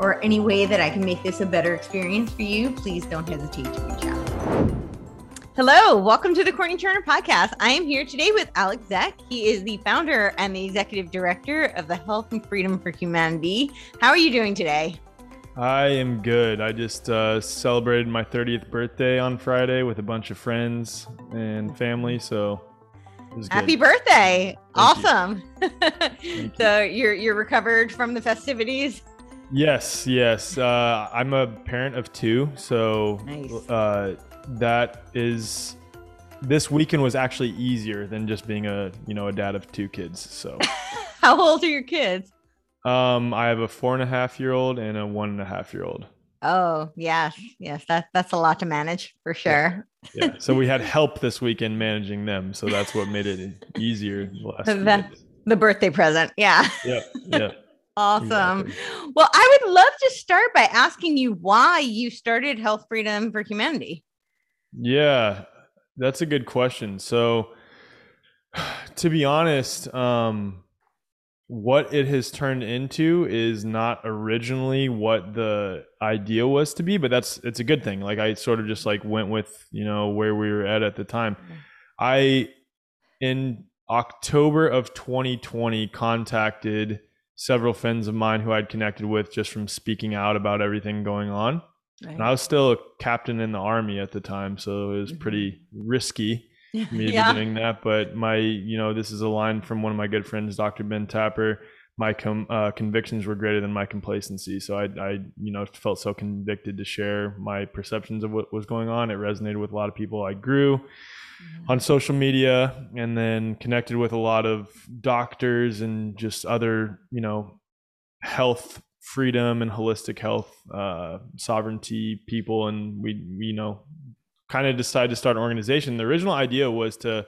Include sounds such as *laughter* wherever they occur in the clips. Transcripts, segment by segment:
or any way that I can make this a better experience for you, please don't hesitate to reach out. Hello, welcome to the Courtenay Turner podcast. I am here today with Alec Zeck. He is the founder and the executive director of the Health and Freedom for Humanity. How are you doing today? I am good. I just uh, celebrated my 30th birthday on Friday with a bunch of friends and family. So Happy birthday! Thank awesome. *laughs* You. so you're you're recovered from the festivities. Yes, yes. Uh, I'm a parent of two, so nice. uh, that is this weekend was actually easier than just being a you know a dad of two kids. So, *laughs* how old are your kids? Um, I have a four and a half year old and a one and a half year old. Oh yes, yes. That that's a lot to manage for sure. Yeah. yeah. *laughs* So we had help this weekend managing them, so that's what made it *laughs* easier. The, the birthday present, yeah. Yeah, yeah. Awesome. Well, I would love to start by asking you why you started Health Freedom for Humanity. Yeah, that's a good question. So, *sighs* to be honest, um, what it has turned into is not originally what the idea was to be, but that's it's a good thing. Like I sort of just like went with you know where we were at at the time. I in October of 2020 contacted several friends of mine who I'd connected with just from speaking out about everything going on. Right. And I was still a captain in the army at the time, so it was mm-hmm. pretty risky *laughs* me yeah. doing that. But my, you know, this is a line from one of my good friends, Dr. Ben Tapper. My com- uh, convictions were greater than my complacency. So I, I, you know, felt so convicted to share my perceptions of what was going on. It resonated with a lot of people. I grew mm-hmm. on social media and then connected with a lot of doctors and just other, you know, health freedom and holistic health uh, sovereignty people and we, we you know kind of decided to start an organization the original idea was to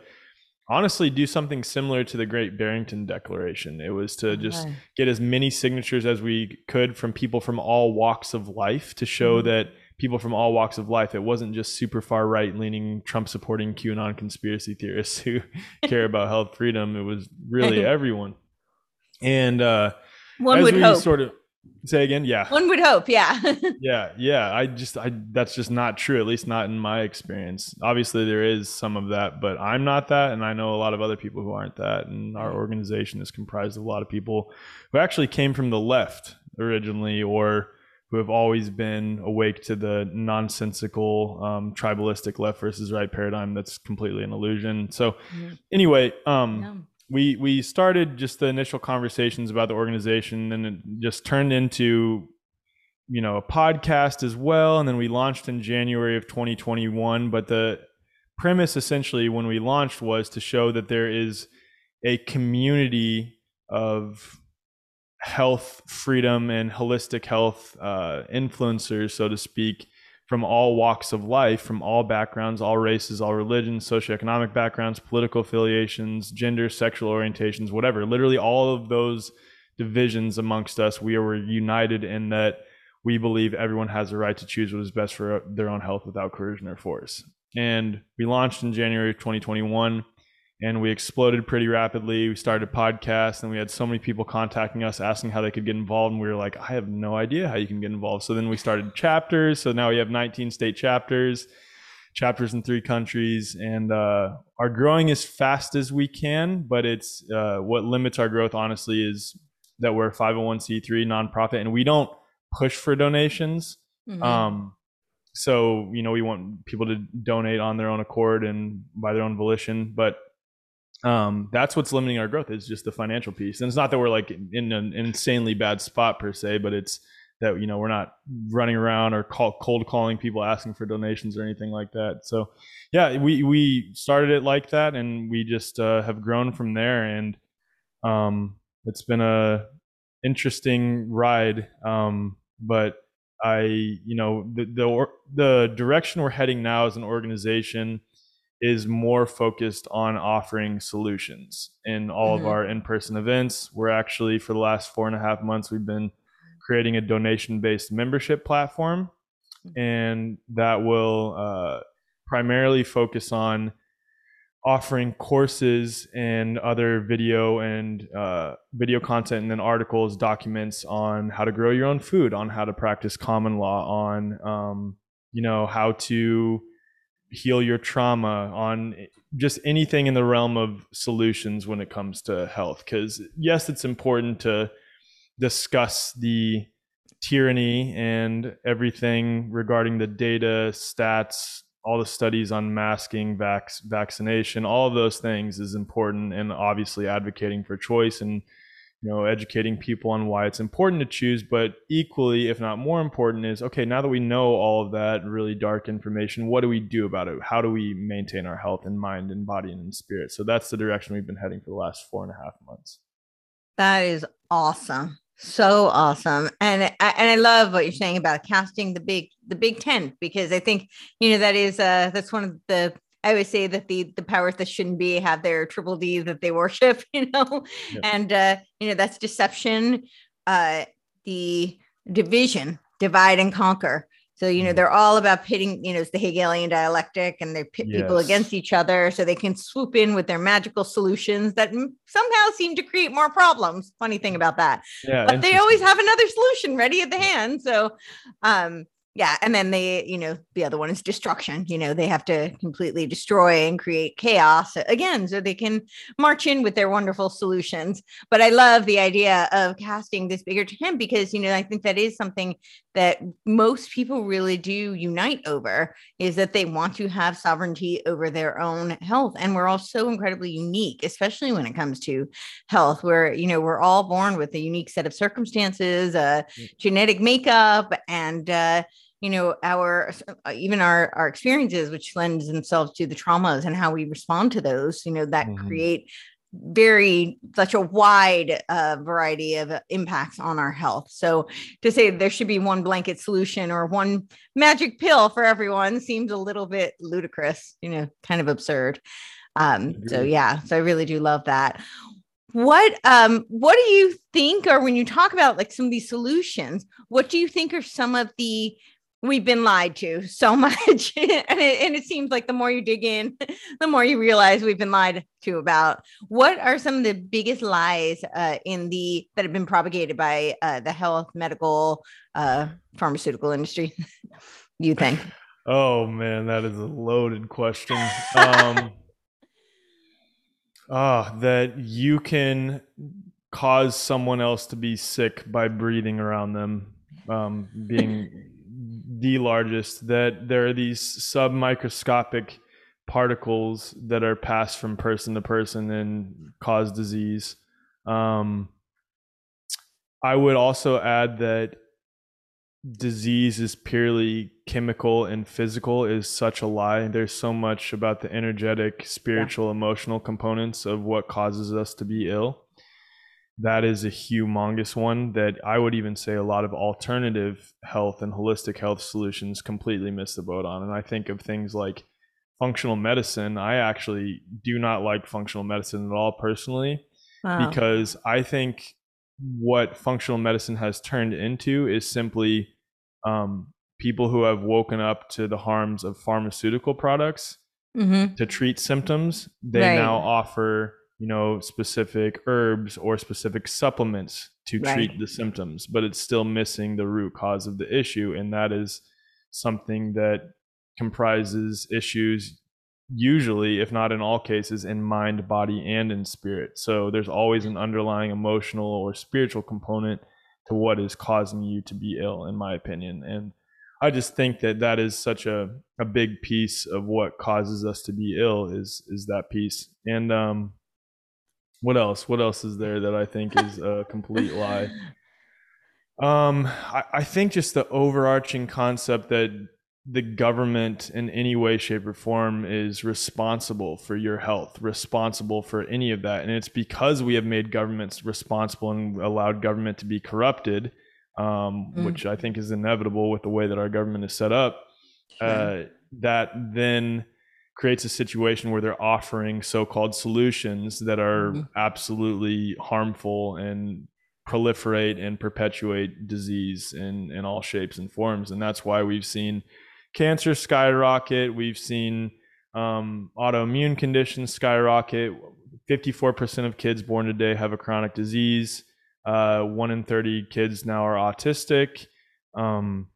honestly do something similar to the great barrington declaration it was to just get as many signatures as we could from people from all walks of life to show mm-hmm. that people from all walks of life. It wasn't just super far right leaning Trump supporting QAnon conspiracy theorists *laughs* who care about health freedom. It was really *laughs* everyone. And uh, one would hope. Sort of say again, yeah. One would hope, yeah. *laughs* yeah, yeah. I just, I that's just not true. At least not in my experience. Obviously, there is some of that, but I'm not that, and I know a lot of other people who aren't that. And our organization is comprised of a lot of people who actually came from the left originally, or who have always been awake to the nonsensical um, tribalistic left versus right paradigm that's completely an illusion. So, mm-hmm. anyway, um, yeah. We we started just the initial conversations about the organization, and it just turned into you know a podcast as well, and then we launched in January of 2021. But the premise essentially when we launched was to show that there is a community of health freedom and holistic health uh, influencers, so to speak, from all walks of life, from all backgrounds, all races, all religions, socioeconomic backgrounds, political affiliations, gender, sexual orientations, whatever. Literally, all of those divisions amongst us, we are united in that we believe everyone has a right to choose what is best for their own health without coercion or force. And we launched in January of 2021 and we exploded pretty rapidly. We started a podcast and we had so many people contacting us asking how they could get involved. And we were like, I have no idea how you can get involved. So then we started chapters. So now we have 19 state chapters, chapters in three countries, and uh, are growing as fast as we can. But it's uh, what limits our growth, honestly, is that we're 501c3 nonprofit and we don't push for donations. Mm-hmm. Um, so you know we want people to donate on their own accord and by their own volition, but um, that's what's limiting our growth is just the financial piece. And it's not that we're like in an insanely bad spot per se, but it's that you know we're not running around or call, cold calling people asking for donations or anything like that. So yeah, we we started it like that, and we just uh, have grown from there. And um, it's been a interesting ride. Um, but I, you know, the the the direction we're heading now as an organization is more focused on offering solutions in all mm-hmm. of our in-person events. We're actually for the last four and a half months we've been creating a donation-based membership platform, mm-hmm. and that will uh, primarily focus on offering courses and other video and uh, video content and then articles documents on how to grow your own food on how to practice common law on um, you know how to heal your trauma on just anything in the realm of solutions when it comes to health. Because yes it's important to discuss the tyranny and everything regarding the data stats all the studies on masking, vac- vaccination, all of those things is important, and obviously advocating for choice and you know educating people on why it's important to choose. But equally, if not more important, is okay. Now that we know all of that really dark information, what do we do about it? How do we maintain our health in mind and body and in spirit? So that's the direction we've been heading for the last four and a half months. That is awesome so awesome and I, and I love what you're saying about casting the big the big tent because I think you know that is uh that's one of the I always say that the the powers that shouldn't be have their triple D that they worship *laughs* you know yep. and uh you know that's deception uh the division divide and conquer so, you know, mm-hmm. they're all about pitting, you know, it's the Hegelian dialectic and they pit yes. people against each other so they can swoop in with their magical solutions that somehow seem to create more problems. Funny thing about that. Yeah, but they always have another solution ready at the hand. So, um, yeah and then they you know the other one is destruction you know they have to completely destroy and create chaos again so they can march in with their wonderful solutions. But i love the idea of casting this bigger tent because you know i think that is something that most people really do unite over is that they want to have sovereignty over their own health and we're all so incredibly unique especially when it comes to health. Where you know we're all born with a unique set of circumstances uh, genetic makeup and uh, you know our uh, even our our experiences which lends themselves to the traumas and how we respond to those you know that mm-hmm. create very such a wide uh, variety of impacts on our health. So to say there should be one blanket solution or one magic pill for everyone seems a little bit ludicrous you know kind of absurd. Um so yeah so i really do love that. What um what do you think or when you talk about like some of these solutions what do you think are some of the we've been lied to so *laughs* much. And, it, and it seems like the more you dig in *laughs* the more you realize we've been lied to about. What are some of the biggest lies uh, in the that have been propagated by uh, the health medical uh, pharmaceutical industry *laughs* you think? Oh man that is a loaded question. Um ah that you can cause someone else to be sick by breathing around them um being the largest, that there are these submicroscopic particles that are passed from person to person and cause disease. Um, I would also add that disease is purely chemical and physical is such a lie. There's so much about the energetic, spiritual, yeah. emotional components of what causes us to be ill that is a humongous one that I would even say a lot of alternative health and holistic health solutions completely miss the boat on. And I think of things like functional medicine. I actually do not like functional medicine at all personally wow. because I think what functional medicine has turned into is simply um, people who have woken up to the harms of pharmaceutical products mm-hmm. to treat symptoms. They right. now offer you know specific herbs or specific supplements to right. treat the symptoms but it's still missing the root cause of the issue and that is something that comprises issues usually, if not in all cases, in mind, body, and in spirit. So there's always an underlying emotional or spiritual component to what is causing you to be ill, in my opinion. And I just think that that is such a, a big piece of what causes us to be ill is is that piece. And um, what else? What else is there that I think is a *laughs* complete lie? Um, I, I think just the overarching concept that the government in any way, shape, or form is responsible for your health, responsible for any of that. And it's because we have made governments responsible and allowed government to be corrupted, um, mm. which I think is inevitable with the way that our government is set up, uh, that then creates a situation where they're offering so-called solutions that are mm. absolutely harmful and proliferate and perpetuate disease in, in all shapes and forms. And that's why we've seen cancer skyrocket. We've seen um, autoimmune conditions skyrocket. 54% of kids born today have a chronic disease. Uh, one in 30 kids now are autistic. Um,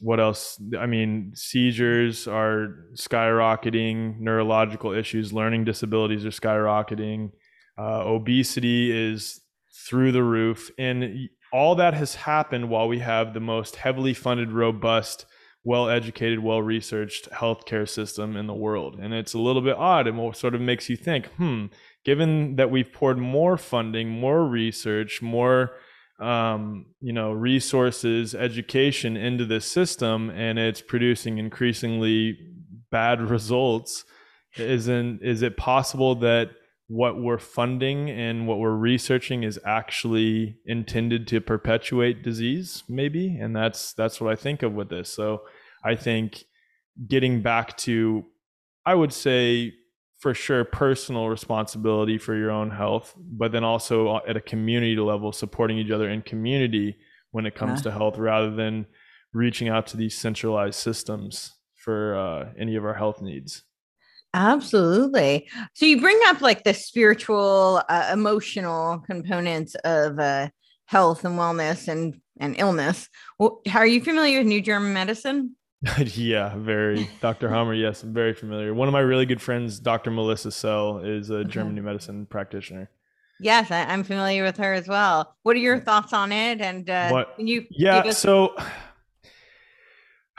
what else? I mean, seizures are skyrocketing, neurological issues, learning disabilities are skyrocketing, uh, obesity is through the roof. And all that has happened while we have the most heavily funded, robust well educated, well researched healthcare system in the world. And it's a little bit odd and sort of makes you think, hmm, given that we've poured more funding, more research, more um, you know, resources, education into this system, and it's producing increasingly bad *laughs* results. Isn't is it possible that what we're funding and what we're researching is actually intended to perpetuate disease maybe and that's that's what i think of with this so i think getting back to i would say for sure personal responsibility for your own health but then also at a community level supporting each other in community when it comes yeah. to health rather than reaching out to these centralized systems for uh, any of our health needs Absolutely. So you bring up like the spiritual, uh, emotional components of uh, health and wellness and and illness. Well, how are you familiar with New German medicine? *laughs* yeah, very. Dr. Hamer, *laughs* yes, I'm very familiar. One of my really good friends, Dr. Melissa Sell, is a German new medicine practitioner. Yes, I, am familiar with her as well. What are your thoughts on it? And uh, what? Can you? Yeah, us- so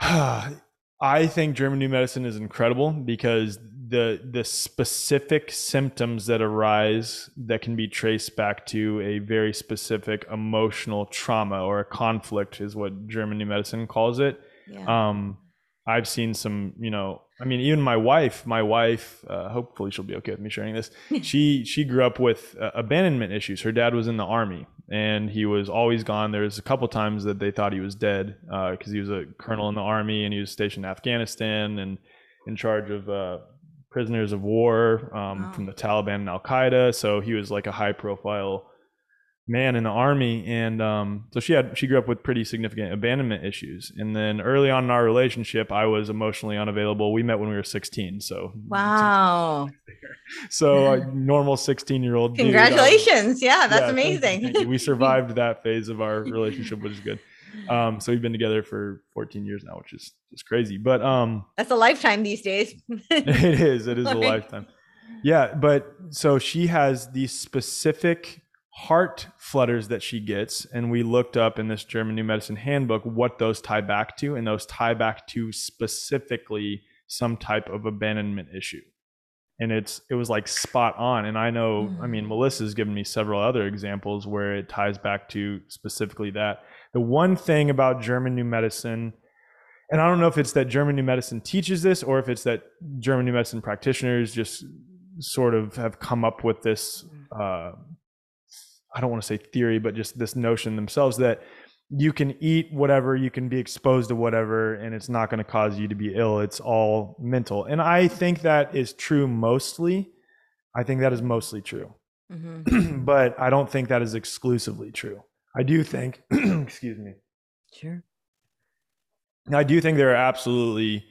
*sighs* I think German new medicine is incredible because the the specific symptoms that arise that can be traced back to a very specific emotional trauma or a conflict is what German New Medicine calls it. Yeah. Um, I've seen some, you know, I mean, even my wife, my wife, uh, hopefully she'll be okay with me sharing this. *laughs* she she grew up with uh, abandonment issues. Her dad was in the army, and he was always gone. There was a couple times that they thought he was dead because uh, he was a colonel in the army and he was stationed in Afghanistan and in charge of uh, prisoners of war um, wow. from the Taliban and Al Qaeda. So he was like a high profile man in the army. And um, so she had, she grew up with pretty significant abandonment issues. And then early on in our relationship, I was emotionally unavailable. We met when we were 16. So, wow. *laughs* So a normal 16 year old. Congratulations. Dude, yeah, that's yeah, amazing. Thank thank. We *laughs* survived that phase of our relationship, which is good. Um, so we've been together for 14 years now, which is just crazy. But um, that's a lifetime these days. *laughs* it is. It is like, a lifetime. Yeah, but so she has these specific heart flutters that she gets, and we looked up in this German New Medicine Handbook what those tie back to, and those tie back to specifically some type of abandonment issue and it's it was like spot on and i know i mean mm. melissa's given me several other examples where it ties back to specifically that the one thing about German New Medicine, and I don't know if it's that German New Medicine teaches this or if it's that German New Medicine practitioners just sort of have come up with this, uh, I don't want to say theory, but just this notion themselves that you can eat whatever, you can be exposed to whatever, and it's not going to cause you to be ill. It's all mental. And I think that is true mostly. I think that is mostly true. Mm-hmm. *clears throat* but I don't think that is exclusively true. I do think, *clears throat* excuse me. Sure. I do think there are absolutely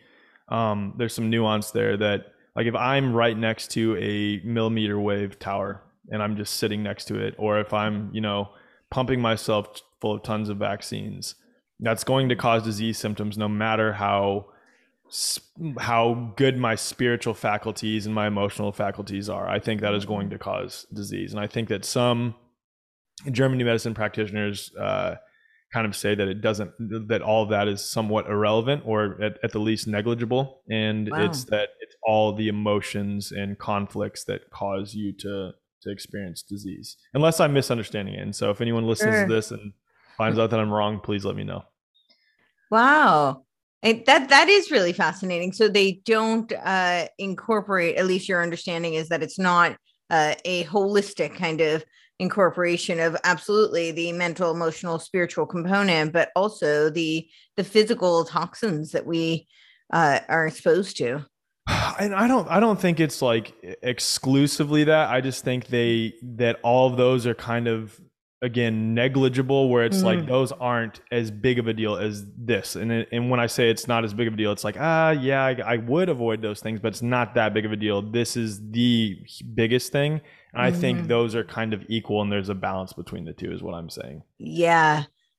um, there's some nuance there that like if I'm right next to a millimeter wave tower and I'm just sitting next to it, or if I'm you know pumping myself full of tons of vaccines, that's going to cause disease symptoms no matter how how good my spiritual faculties and my emotional faculties are. I think that is going to cause disease, and I think that some German new medicine practitioners uh, kind of say that it doesn't that all of that is somewhat irrelevant or at, at the least negligible, and wow. it's that it's all the emotions and conflicts that cause you to to experience disease, unless I'm misunderstanding it. And so, if anyone listens sure. to this and finds out that I'm wrong, please let me know. Wow. It, that that is really fascinating. So they don't uh, incorporate. At least your understanding is that it's not uh, a holistic kind of incorporation of absolutely the mental, emotional, spiritual component, but also the the physical toxins that we uh, are exposed to. *sighs* And I don't I don't think it's like exclusively that. I just think they that all of those are kind of again negligible where it's mm. like those aren't as big of a deal as this and it, and when i say it's not as big of a deal it's like ah yeah I, I, would avoid those things but it's not that big of a deal this is the biggest thing and mm. i think mm-hmm. those are kind of equal and there's a balance between the two is what i'm saying yeah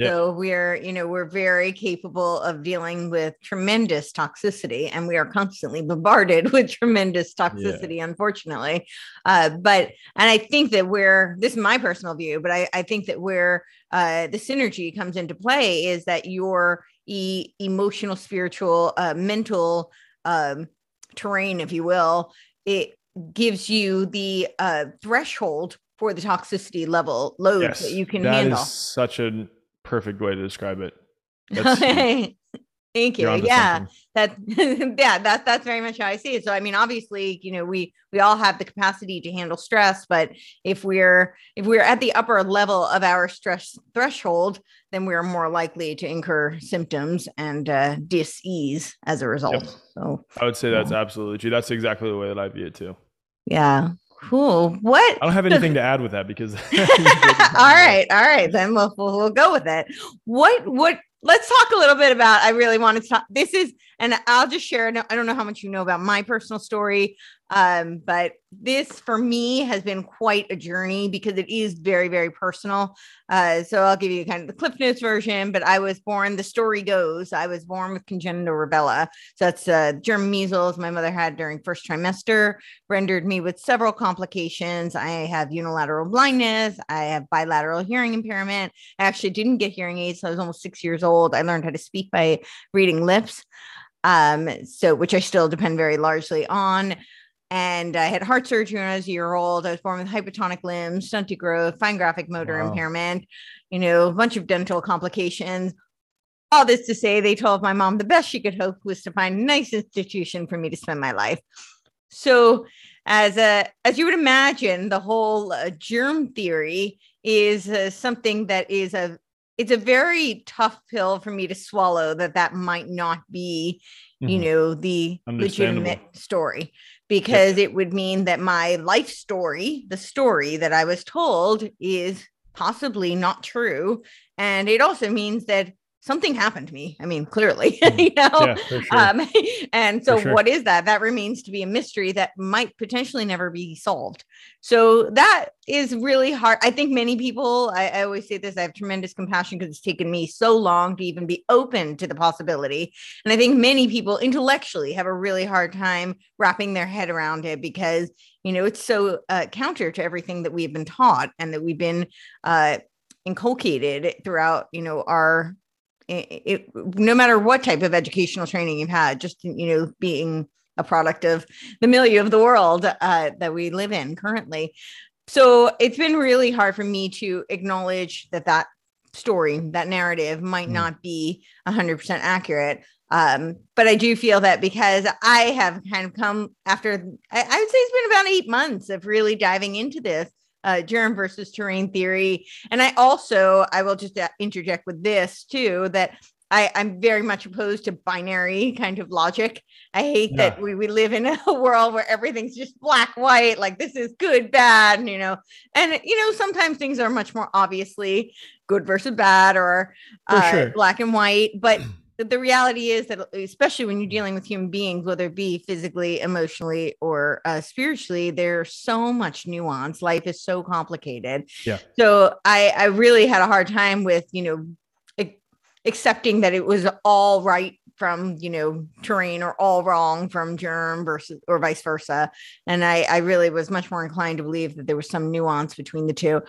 Yeah. So we're, you know, we're very capable of dealing with tremendous toxicity and we are constantly bombarded *laughs* with tremendous toxicity, yeah. unfortunately. Uh, but, and I think that where this is my personal view, but I, I think that where uh, the synergy comes into play is that your e- emotional, spiritual, uh, mental um, terrain, if you will, it gives you the uh, threshold for the toxicity level load yes, that you can that handle. such a perfect way to describe it. *laughs* Thank you. Yeah, that *laughs* yeah, that that's very much how I see it. So I mean, obviously, you know, we we all have the capacity to handle stress, but if we're if we're at the upper level of our stress threshold, then we're more likely to incur symptoms and uh, dis-ease as a result. Yep. So I would say that's absolutely true. That's exactly the way that I view it too. Yeah. Cool. What? I don't have anything to add with that because. *laughs* *laughs* *laughs* all right, all right. Then we'll, we'll we'll go with it. What what let's talk a little bit about i really wanted to talk this is and i'll just share i don't know how much you know about my personal story um, but this for me has been quite a journey because it is very very personal. Uh, so i'll give you kind of the cliff notes version but i was born the story goes i was born with congenital rubella. So that's uh, german measles my mother had during first trimester rendered me with several complications. I have unilateral blindness i have bilateral hearing impairment. I actually didn't get hearing aids so i was almost six years old. I learned how to speak by reading lips. Um, so which i still depend very largely on and I had heart surgery when I was a year old. I was born with hypotonic limbs, stunted growth, fine graphic motor wow. impairment, you know, a bunch of dental complications. All this to say, they told my mom the best she could hope was to find a nice institution for me to spend my life. So, as a as you would imagine, the whole uh, germ theory is uh, something that is a it's a very tough pill for me to swallow. That that might not be, mm-hmm. you know, the legitimate story because it would mean that my life story, the story that I was told, is possibly not true. And it also means that something happened to me. I mean, clearly, *laughs* you mm-hmm. know. Yeah, sure. um, *laughs* and so, sure. what is that? That remains to be a mystery that might potentially never be solved. So that is really hard. I think many people. I, I always say this. I have tremendous compassion because it's taken me so long to even be open to the possibility. And I think many people intellectually have a really hard time wrapping their head around it because you know it's so uh, counter to everything that we've been taught and that we've been uh, inculcated throughout you know our it, it, no matter what type of educational training you've had, just you know, being a product of the milieu of the world uh, that we live in currently. So it's been really hard for me to acknowledge that that story, that narrative, might mm. not be 100% accurate. Um, but I do feel that because I have kind of come after, I, I would say it's been about eight months of really diving into this uh, germ versus terrain theory. And I also, I will just uh, interject with this too that I, I'm very much opposed to binary kind of logic. I hate Yeah. that we, we live in a *laughs* world where everything's just black, white, like this is good, bad, you know. And you know, sometimes things are much more obviously good versus bad or uh, sure. black and white. But *clears throat* the reality is that especially when you're dealing with human beings, whether it be physically, emotionally, or uh, spiritually, there's so much nuance. Life is so complicated. Yeah. So I I really had a hard time with you know accepting that it was all right from you know terrain or all wrong from germ versus or vice versa and i i really was much more inclined to believe that there was some nuance between the two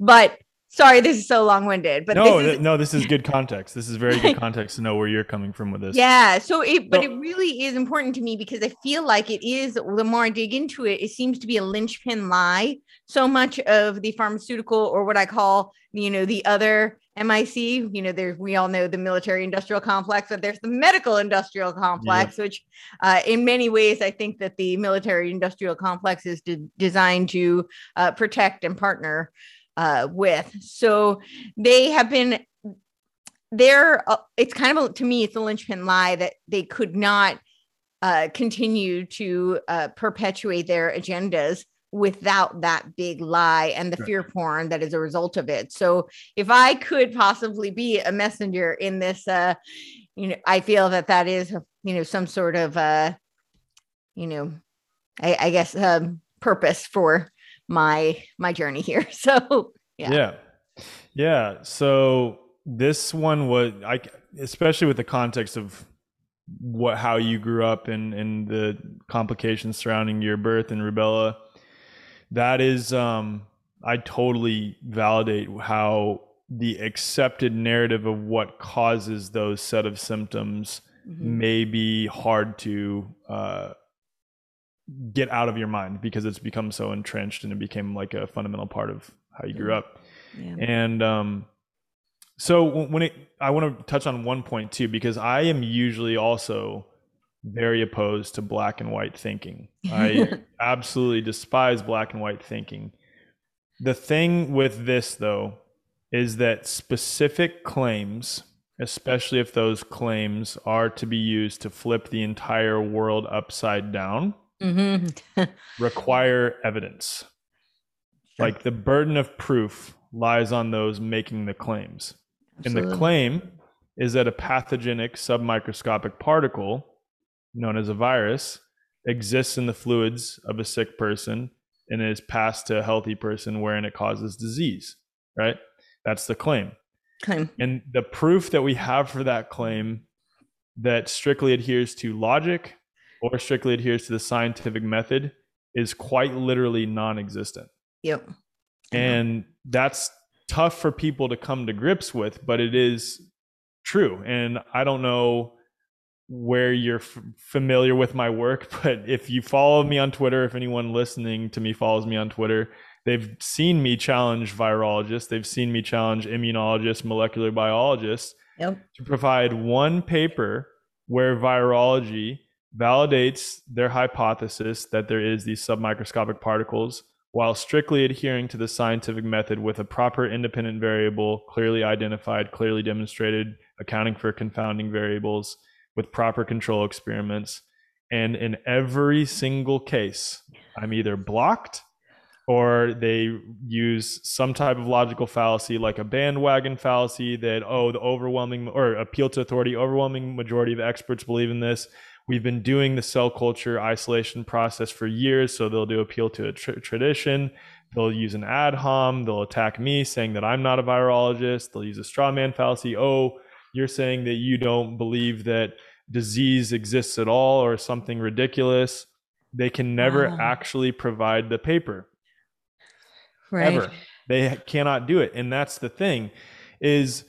but sorry this is so long-winded but no, this is, no, this is good context. This is very good *laughs* context to know where you're coming from with this. yeah so it but So- it really is important to me because i feel like it is the more i dig into it it seems to be a linchpin lie so much of the pharmaceutical or what i call you know the other mic you know there's we all know the military industrial complex but there's the medical industrial complex which uh, in many ways i think that the military industrial complex is de- designed to uh, protect and partner uh, with so they have been they're uh, it's kind of a, to me it's a linchpin lie that they could not uh, continue to uh, perpetuate their agendas without that big lie and the Sure. fear porn that is a result of it so if i could possibly be a messenger in this uh you know i feel that that is you know some sort of uh you know i, I guess um purpose for my my journey here *laughs* so Yeah. yeah yeah so this one was i especially with the context of what how you grew up and and the complications surrounding your birth and rubella that is um i totally validate how the accepted narrative of what causes those set of symptoms mhm. may be hard to uh, get out of your mind because it's become so entrenched and it became like a fundamental part of how you grew up. yeah. And um, so when it, I want to touch on one point too, because I am usually also very opposed to black and white thinking. I *laughs* absolutely despise black and white thinking. The thing with this, though, is that specific claims, especially if those claims are to be used to flip the entire world upside down, Mhm. *laughs* require evidence. Sure. Like the burden of proof lies on those making the claims. And the claim is that a pathogenic submicroscopic particle, known as a virus, exists in the fluids of a sick person and is passed to a healthy person wherein it causes disease, right? That's the claim. Claim. And the proof that we have for that claim that strictly adheres to logic or strictly adheres to the scientific method is quite literally non existent. Yep. And that's tough for people to come to grips with, but it is true. And I don't know where you're f- familiar with my work, *laughs* but if you follow me on Twitter, if anyone listening to me follows me on Twitter, they've seen me challenge virologists, they've seen me challenge immunologists, molecular biologists Yep. to provide one paper where virology validates their hypothesis that there is these submicroscopic particles while strictly adhering to the scientific method with a proper independent variable clearly identified clearly demonstrated accounting for confounding variables with proper control experiments. And in every single case i'm either blocked or they use some type of logical fallacy like a bandwagon fallacy that oh the overwhelming or appeal to authority overwhelming majority of experts believe in this we've been doing the cell culture isolation process for years so they'll do appeal to a tr- tradition they'll use an ad hom they'll attack me saying that i'm not a virologist they'll use a straw man fallacy oh you're saying that you don't believe that disease exists at all or something ridiculous they can never Wow. actually provide the paper Right. ever. They cannot do it, and that's the thing. Is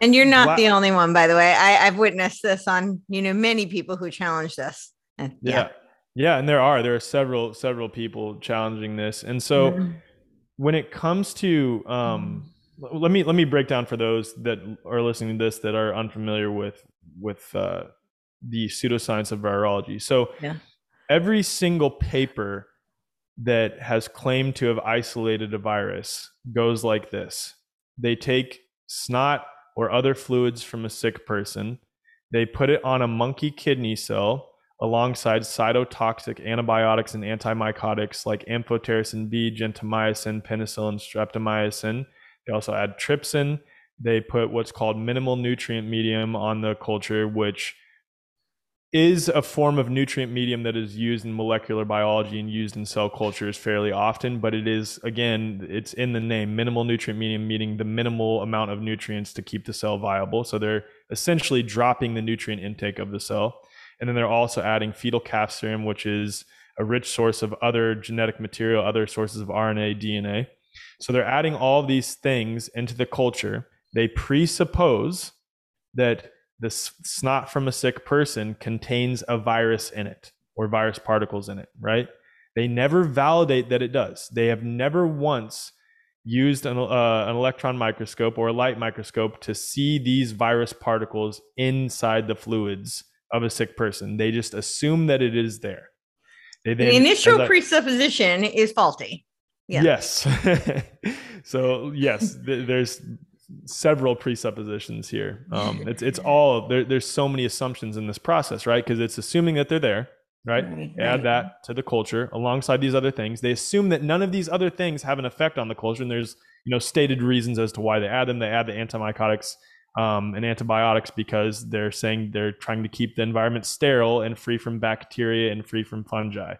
And you're not Bla- the only one, by the way. I, I've witnessed this on, you know, many people who challenge this. And yeah. yeah, and there are there are several several people challenging this, and so Mhm. when it comes to um, let me let me break down for those that are listening to this that are unfamiliar with with uh, the pseudoscience of virology. So Yeah. every single paper that has claimed to have isolated a virus goes like this they take snot or other fluids from a sick person, they put it on a monkey kidney cell alongside cytotoxic antibiotics and antimycotics like amphotericin B, gentamicin, penicillin, streptomycin. They also add trypsin. They put what's called minimal nutrient medium on the culture, which is a form of nutrient medium that is used in molecular biology and used in cell cultures fairly often, but it is, again, it's in the name minimal nutrient medium, meaning the minimal amount of nutrients to keep the cell viable. So they're essentially dropping the nutrient intake of the cell. And then they're also adding fetal calf serum, which is a rich source of other genetic material, other sources of RNA, DNA. So they're adding all these things into the culture. They presuppose that the snot from a sick person contains a virus in it or virus particles in it, right? They never validate that it does. They have never once used an, uh, an electron microscope or a light microscope to see these virus particles inside the fluids of a sick person. They just assume that it is there. They then, the initial I, presupposition is faulty. Yeah. Yes. *laughs* so yes, th- there's several presuppositions here. Um, it's it's all there, there's so many assumptions in this process, right? Because it's assuming that they're there, right? right Add that to the culture alongside these other things. They assume that none of these other things have an effect on the culture, and there's you know stated reasons as to why they add them. They add the antimycotics um, and antibiotics because they're saying they're trying to keep the environment sterile and free from bacteria and free from fungi,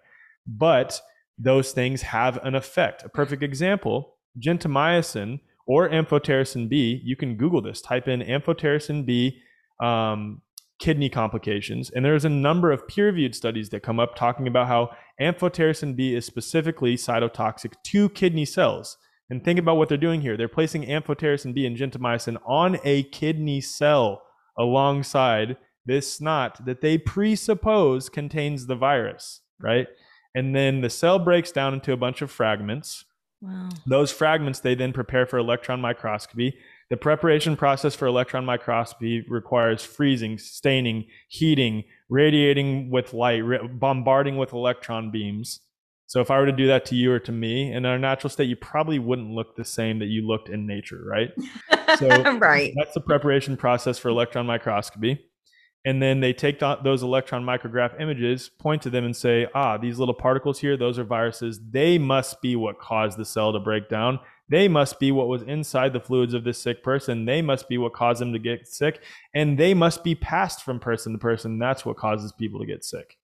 but those things have an effect. A perfect example: gentamicin or amphotericin B. You can Google this. Type in amphotericin B um, kidney complications, and there's a number of peer-reviewed studies that come up talking about how amphotericin B is specifically cytotoxic to kidney cells. And think about what they're doing here. They're placing amphotericin B and gentamicin on a kidney cell alongside this snot that they presuppose contains the virus, right? And then the cell breaks down into a bunch of fragments Wow. Those fragments they then prepare for electron microscopy. The preparation process for electron microscopy requires freezing, staining, heating, radiating with light, bombarding with electron beams. So if I were to do that to you or to me in our natural state, you probably wouldn't look the same that you looked in nature, right? *laughs* So right. that's the preparation process for electron microscopy and then they take those electron micrograph images, point to them, and say, ah, these little particles here, those are viruses. They must be what caused the cell to break down. They must be what was inside the fluids of this sick person. They must be what caused them to get sick. And they must be passed from person to person. That's what causes people to get sick.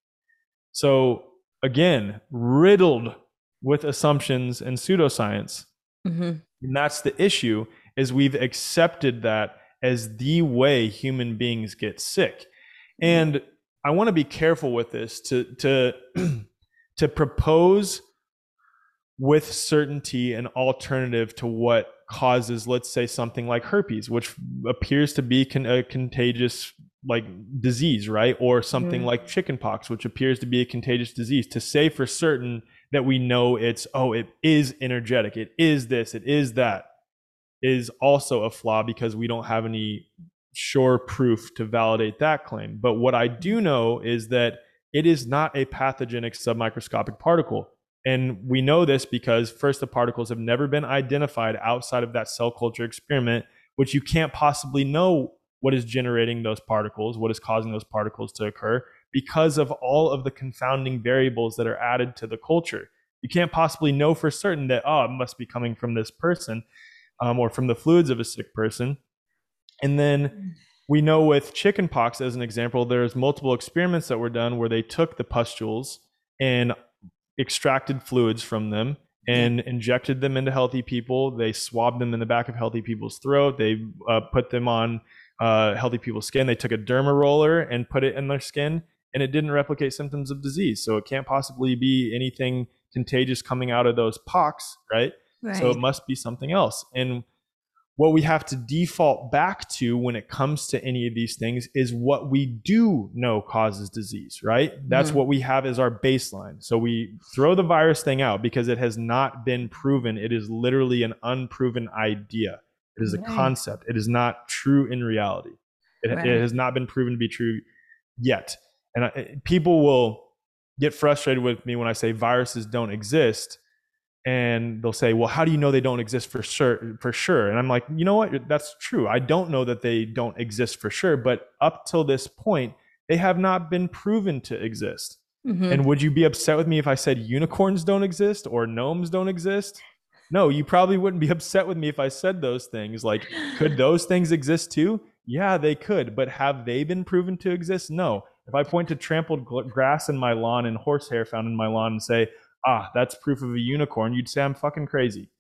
So, again, riddled with assumptions and pseudoscience. Mm-hmm. And that's the issue is we've accepted that as the way human beings get sick. And I want to be careful with this to to *clears throat* to propose with certainty an alternative to what causes let's say something like herpes which appears to be con- a contagious like disease right or something mm-hmm. like chickenpox which appears to be a contagious disease to say for certain that we know it's oh it is energetic it is this it is that is also a flaw because we don't have any sure proof to validate that claim. But what I do know is that it is not a pathogenic submicroscopic particle. And we know this because first, the particles have never been identified outside of that cell culture experiment, which you can't possibly know what is generating those particles, what is causing those particles to occur, because of all of the confounding variables that are added to the culture. You can't possibly know for certain that, oh, it must be coming from this person um, or from the fluids of a sick person. And then we know with chickenpox, as an example, there's multiple experiments that were done where they took the pustules and extracted fluids from them and injected them into healthy people. They swabbed them in the back of healthy people's throat. They uh, put them on uh, healthy people's skin. They took a derma roller and put it in their skin, and it didn't replicate symptoms of disease. So it can't possibly be anything contagious coming out of those pox, right? Right. So it must be something else. And what we have to default back to when it comes to any of these things is what we do know causes disease, right? That's mm-hmm. what we have as our baseline. So we throw the virus thing out because it has not been proven. It is literally an unproven idea. It is a right. concept. It is not true in reality. It, right. it, has not been proven to be true yet. And I, people will get frustrated with me when I say viruses don't exist and they'll say, "Well, how do you know they don't exist for sure?" For sure, and I'm like, you know what? That's true. I don't know that they don't exist for sure, but up till this point, they have not been proven to exist. Mm-hmm. And would you be upset with me if I said unicorns don't exist or gnomes don't exist? No, you probably wouldn't be *laughs* upset with me if I said those things. Like, could *laughs* those things exist too? Yeah, they could, but have they been proven to exist? No. If I point to trampled grass in my lawn and horsehair found in my lawn and say, ah, that's proof of a unicorn, you'd say I'm fucking crazy.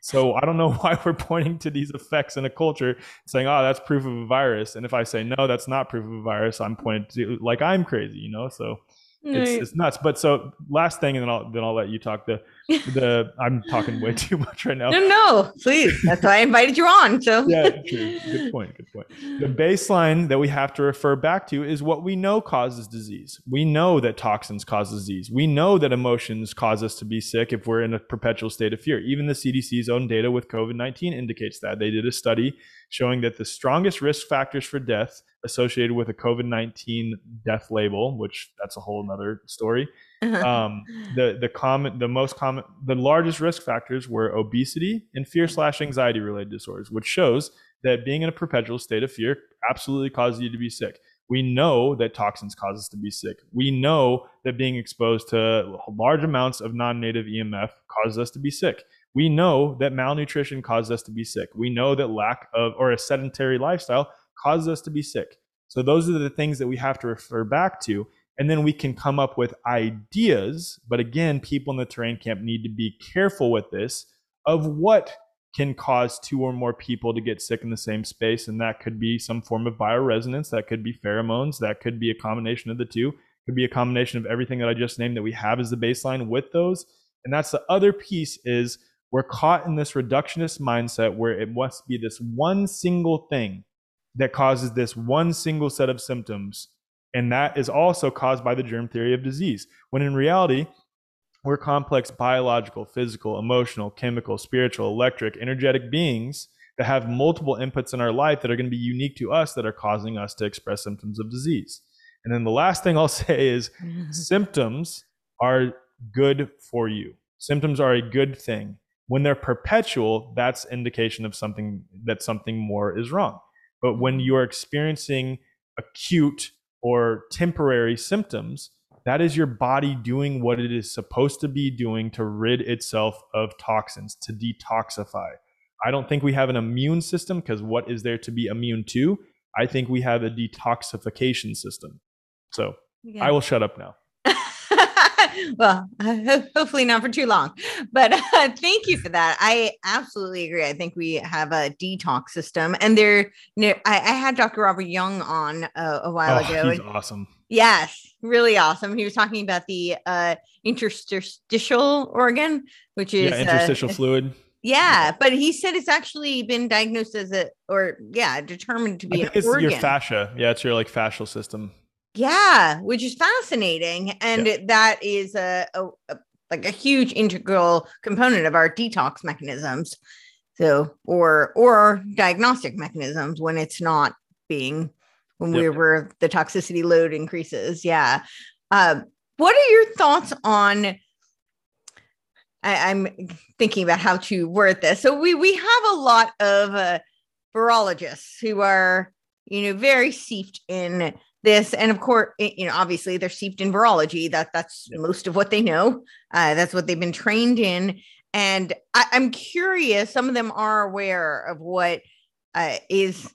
So I don't know *laughs* why we're pointing to these effects in a culture saying, oh, that's proof of a virus. And if I say, no, that's not proof of a virus, I'm pointing to like I'm crazy, you know? So it's, it's nuts. But so last thing, and then I'll, then I'll let you talk. The, the I'm talking way *laughs* too much right now. No, no, please. That's why I invited you on. So yeah, true. Good point. Good point. The baseline that we have to refer back to is what we know causes disease. We know that toxins cause disease. We know that emotions cause us to be sick if we're in a perpetual state of fear. Even the CDC's own data with COVID 19 indicates that. They did a study showing that the strongest risk factors for death associated with a COVID 19 death label, which that's a whole other story um, *laughs* the the common the most common the largest risk factors were obesity and fear slash anxiety related disorders which shows that being in a perpetual state of fear absolutely causes you to be sick. We know that toxins cause us to be sick. We know that being exposed to large amounts of non-native emf causes us to be sick. We know that malnutrition causes us to be sick. We know that lack of or a sedentary lifestyle causes us to be sick. So those are the things that we have to refer back to and then we can come up with ideas. But again, people in the terrain camp need to be careful with this of what can cause two or more people to get sick in the same space. And that could be some form of bioresonance, that could be pheromones, that could be a combination of the two, could be a combination of everything that I just named that we have as the baseline with those. And that's the other piece is we're caught in this reductionist mindset where it must be this one single thing that causes this one single set of symptoms and that is also caused by the germ theory of disease. When in reality, we're complex biological, physical, emotional, chemical, spiritual, electric, energetic beings that have multiple inputs in our life that are going to be unique to us that are causing us to express symptoms of disease. And then the last thing I'll *laughs* say is *laughs* symptoms are good for you. Symptoms are a good thing. When they're perpetual, that's indication of something that something more is wrong. But when you're experiencing acute or temporary symptoms, that is your body doing what it is supposed to be doing to rid itself of toxins, to detoxify. I don't think we have an immune system because what is there to be immune to? I think we have a detoxification system. So yeah. I will shut up now. *laughs* well, uh, *laughs* hopefully not for too long. But *laughs* uh, thank you for that. I absolutely agree. I think we have a detox system, and there. You know, I, I, had Dr. Robert Young on uh, a while oh, ago. He's awesome. Yes, really awesome. He was talking about the uh, interstitial organ, which is yeah, interstitial uh, fluid. Yeah, but he said it's actually been diagnosed as a, or yeah, determined to be an it's organ. your fascia. Yeah, it's your like fascial system. Yeah, which is fascinating, and yeah. that is a, a, a like a huge integral component of our detox mechanisms. So, or or diagnostic mechanisms when it's not being when yep. we were the toxicity load increases. Yeah. Uh, what are your thoughts on? I, am thinking about how to word this. So we we have a lot of uh, virologists who are you know very steeped in this and of course you know obviously they're steeped in virology that that's most of what they know uh, that's what they've been trained in and I, am curious some of them are aware of what uh, is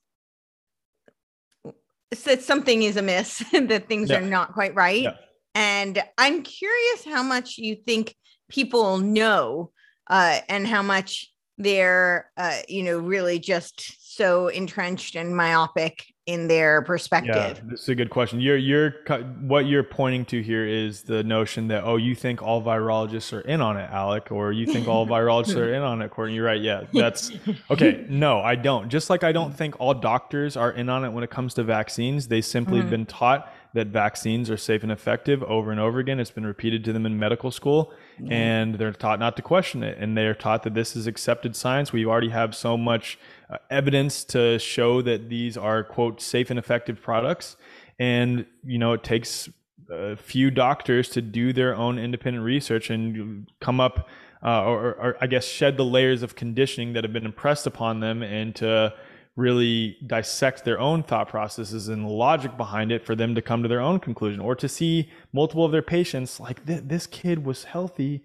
that something is amiss *laughs* that things are not quite right and i'm curious how much you think people know uh, and how much they're uh, you know really just so entrenched and myopic in their perspective? Yeah, that's a good question. You're you're what you're pointing to here is the notion that oh, you think all virologists are in on it, Alec, or you think all *laughs* virologists are in on it, Courtenay. You're right. Yeah, that's *laughs* okay. No, I don't. Just like I don't think all doctors are in on it when it comes to vaccines. They simply mm-hmm. been taught that vaccines are safe and effective over and over again. It's been repeated to them in medical school, mm-hmm. and they're taught not to question it. And they're taught that this is accepted science. We already have so much uh, evidence to show that these are quote safe and effective products. And you know, it takes a few doctors to do their own independent research and come up, uh, or, or I guess shed the layers of conditioning that have been impressed upon them, and to really dissect their own thought processes and logic behind it for them to come to their own conclusion or to see multiple of their patients like this kid was healthy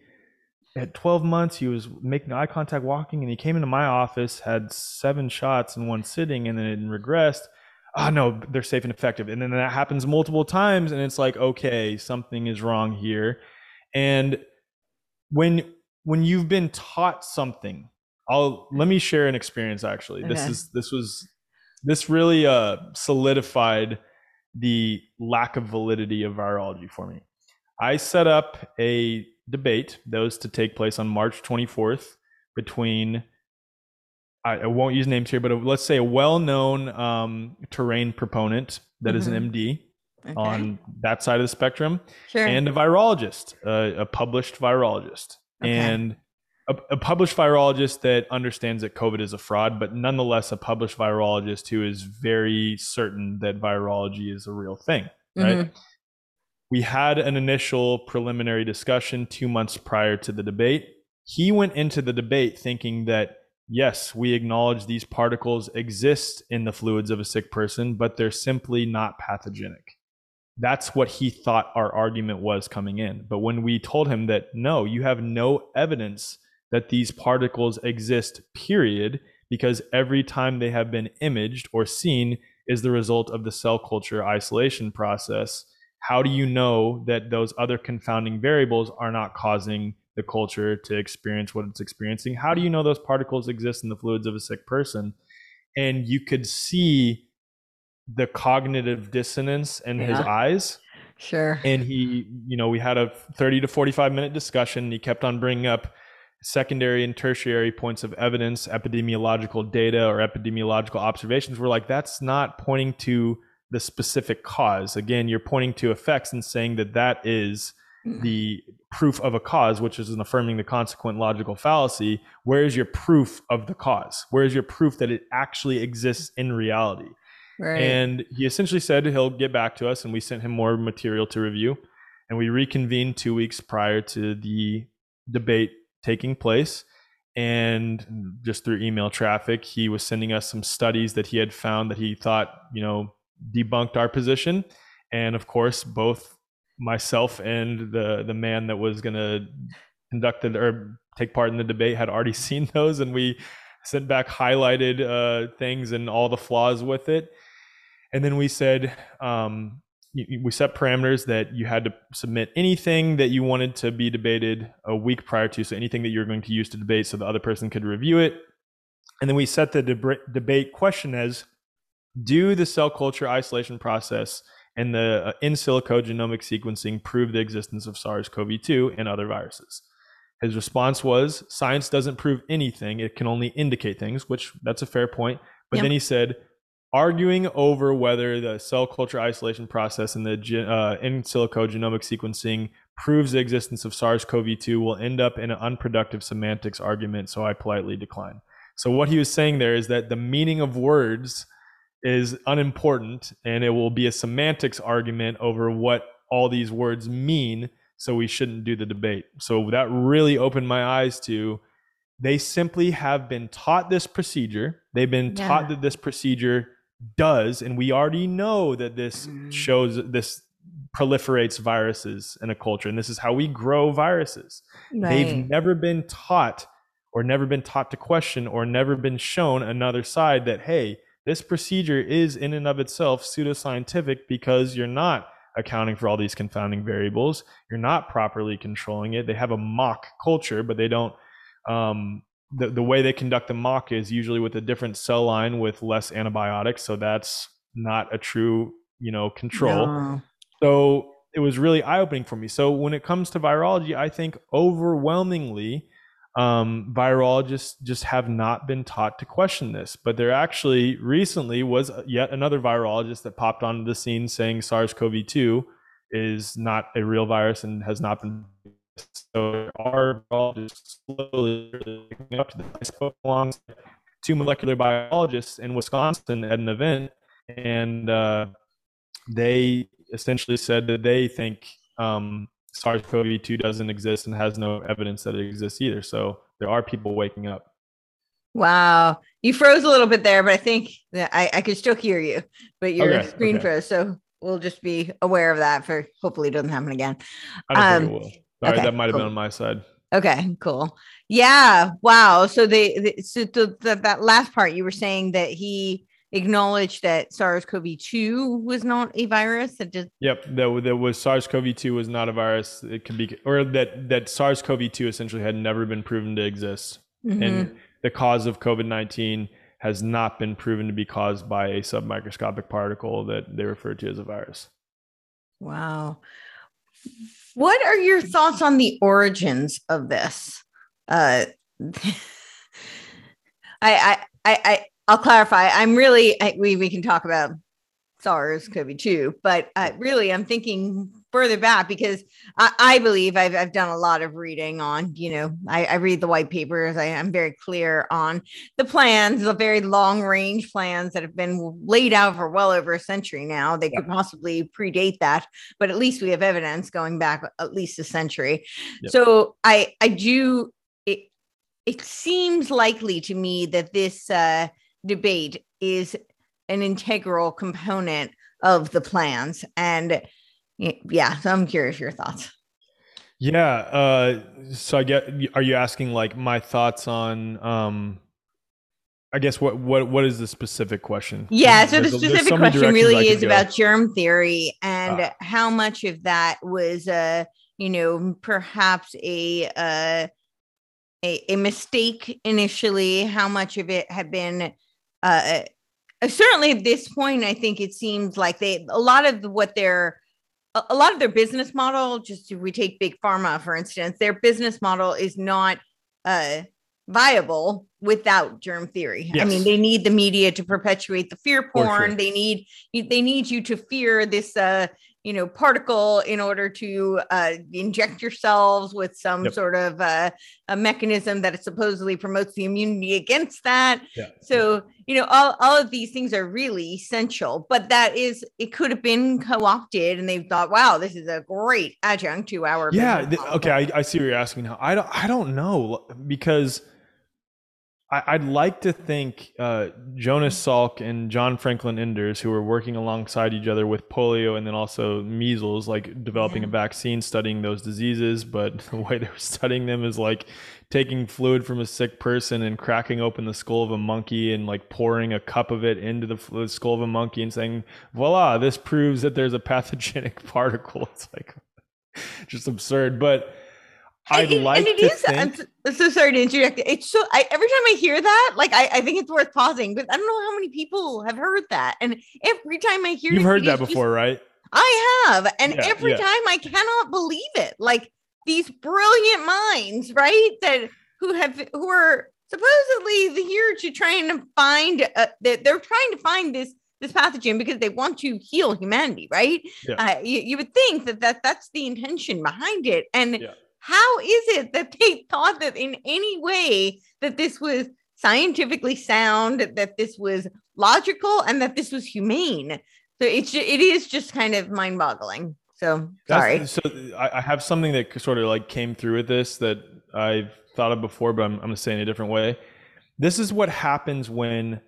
at 12 months. He was making eye contact walking and he came into my office had seven shots in one sitting and then it regressed oh ah, no they're safe and effective. And then that happens multiple times and it's like okay something is wrong here. And when when you've been taught something I'll let me share an experience actually. Okay. This is this was this really uh solidified the lack of validity of virology for me. I set up a debate that was to take place on March 24th between I, I won't use names here, but a, let's say a well-known um, terrain proponent that mm-hmm. is an MD mm-hmm. okay. on that side of the spectrum, sure. and a virologist, uh, a published virologist, okay. and a, a, published virologist that understands that COVID is a fraud, but nonetheless a published virologist who is very certain that virology is a real thing, right? Mm-hmm. We had an initial preliminary discussion two months prior to the debate. He went into the debate thinking that, yes, we acknowledge these particles exist in the fluids of a sick person, but they're simply not pathogenic. That's what he thought our argument was coming in. But when we told him that, no, you have no evidence that these particles exist, period, because every time they have been imaged or seen is the result of the cell culture isolation process. How do you know that those other confounding variables are not causing the culture to experience what it's experiencing? How do you know those particles exist in the fluids of a sick person? And you could see the cognitive dissonance in yeah. his eyes. Sure. And he, you know, we had a 30 to 45 minute discussion. he kept on bringing up secondary and tertiary points of evidence, epidemiological data or epidemiological observations, we're like, that's not pointing to the specific cause. Again, you're pointing to effects and saying that that is the proof of a cause, which is an affirming the consequent logical fallacy. Where is your proof of the cause? Where is your proof that it actually exists in reality? Right. And he essentially said he'll get back to us, and we sent him more material to review. And we reconvened two weeks prior to the debate taking place. And just through email traffic, he was sending us some studies that he had found that he thought, you know, debunked our position. And of course, both myself and the the man that was going to conduct the, or take part in the debate had already *laughs* seen those, and we sent back highlighted uh, things and all the flaws with it. And then we said, um, we set parameters that you had to submit anything that you wanted to be debated a week prior to. So anything that you're going to use to debate so the other person could review it. And then we set the deb- debate question as do the cell culture isolation process and the uh, in silico genomic sequencing prove the existence of SARS CoV 2 and other viruses? His response was science doesn't prove anything, it can only indicate things, which that's a fair point. But yep. then he said, arguing over whether the cell culture isolation process and the uh, in silico genomic sequencing proves the existence of SARS-CoV-2 will end up in an unproductive semantics argument, so I politely decline. So what he was saying there is that the meaning of words is unimportant and it will be a semantics argument over what all these words mean, so we shouldn't do the debate. So that really opened my eyes to they simply have been taught this procedure. They've been yeah. taught that this procedure does, and we already know that this mm. shows this proliferates viruses in a culture, and this is how we grow viruses. Right. They've never been taught or never been taught to question or never been shown another side that, hey, this procedure is in and of itself pseudoscientific because you're not accounting for all these confounding variables. You're not properly controlling it. They have a mock culture, but they don't um, the, the way they conduct the mock is usually with a different cell line with less antibiotics. So that's not a true, you know, control. No. So it was really eye opening for me. So when it comes to virology, I think overwhelmingly, um, virologists just have not been taught to question this. But there actually recently was yet another virologist that popped onto the scene saying SARS CoV 2 is not a real virus and has not been so our biologists slowly picking up to this. I spoke along two molecular biologists in Wisconsin at an event, and uh, they essentially said that they think um, SARS-CoV-2 doesn't exist and has no evidence that it exists either. So there are people waking up. Wow. You froze a little bit there, but I think that I, I could still hear you, but your Okay, screen okay. froze. So we'll just be aware of that for hopefully it doesn't happen again. I don't Um, think it will. Right, okay, that might have cool. been on my side. Okay, cool. Yeah. Wow. So they, they so the, the, that last part you were saying that he acknowledged that SARS-CoV-2 was not a virus that just Yep, that that was SARS-CoV-2 was not a virus. It could be, or that that SARS-CoV-2 essentially had never been proven to exist, Mhm. and the cause of COVID-19 has not been proven to be caused by a submicroscopic particle that they refer to as a virus. Wow. What are your thoughts on the origins of this? Uh, *laughs* I, I, I, I, I'll clarify. I'm really, I, we, we can talk about SARS CoV 2, but uh, really, I'm thinking further back because I, I believe I've, I've done a lot of reading on, you know, I, I read the white papers. I, I'm very clear on the plans, the very long range plans that have been laid out for well over a century now. They could possibly predate that, but at least we have evidence going back at least a century. So I I do it it seems likely to me that this uh debate is an integral component of the plans and yeah, so I'm curious your thoughts. Yeah. Uh, so I get. Are you asking like my thoughts on? Um, I guess what what what is the specific question? Yeah, so the There's- there's specific so question really is go. about germ theory and Ah. how much of that was uh you know perhaps a uh a, a mistake initially how much of it had been uh uh, certainly at this point i think it seems like they a lot of what their a lot of their business model just if we take big pharma for instance their business model is not uh viable without germ theory. I mean they need the media to perpetuate the fear porn sure. they need they need you to fear this uh you know particle in order to uh inject yourselves with some Yep. sort of uh a mechanism that supposedly promotes the immunity against that Yeah. so, you know, all, all of these things are really essential, but that is, it could have been co opted and they thought, wow, this is a great adjunct to our. yeah th- okay I, I see what you're asking now i don't i don't know because I, i'd like to think uh, jonas salk and john franklin enders who were working alongside each other with polio and then also measles like developing a vaccine studying those diseases but *laughs* the way they were studying them is like taking fluid from a sick person and cracking open the skull of a monkey and like pouring a cup of it into the, the skull of a monkey and saying voila this proves that there's a pathogenic *laughs* particle it's like *laughs* just absurd. But It- like and it to is- I'm so- so sorry to interject. It's so I, every time I hear that, like I, I think it's worth pausing, but I don't know how many people have heard that. And every time I hear You've heard that is just- before, right? I have. And Yeah, every yeah. time I cannot believe it. Like these brilliant minds, right? That who have who are supposedly here to trying to find uh, that they're trying to find this this pathogen because they want to heal humanity, right? Yeah. Uh, you, you would think that, that that's the intention behind it. And Yeah. How is it that they *laughs* thought that in any way that this was scientifically sound, that this was logical, and that this was humane? So it's it is just kind of mind boggling. So sorry. That's- So I, I have something that sort of like came through with this that I've thought of before, but I'm, I'm going to say it in a different way. This is what happens when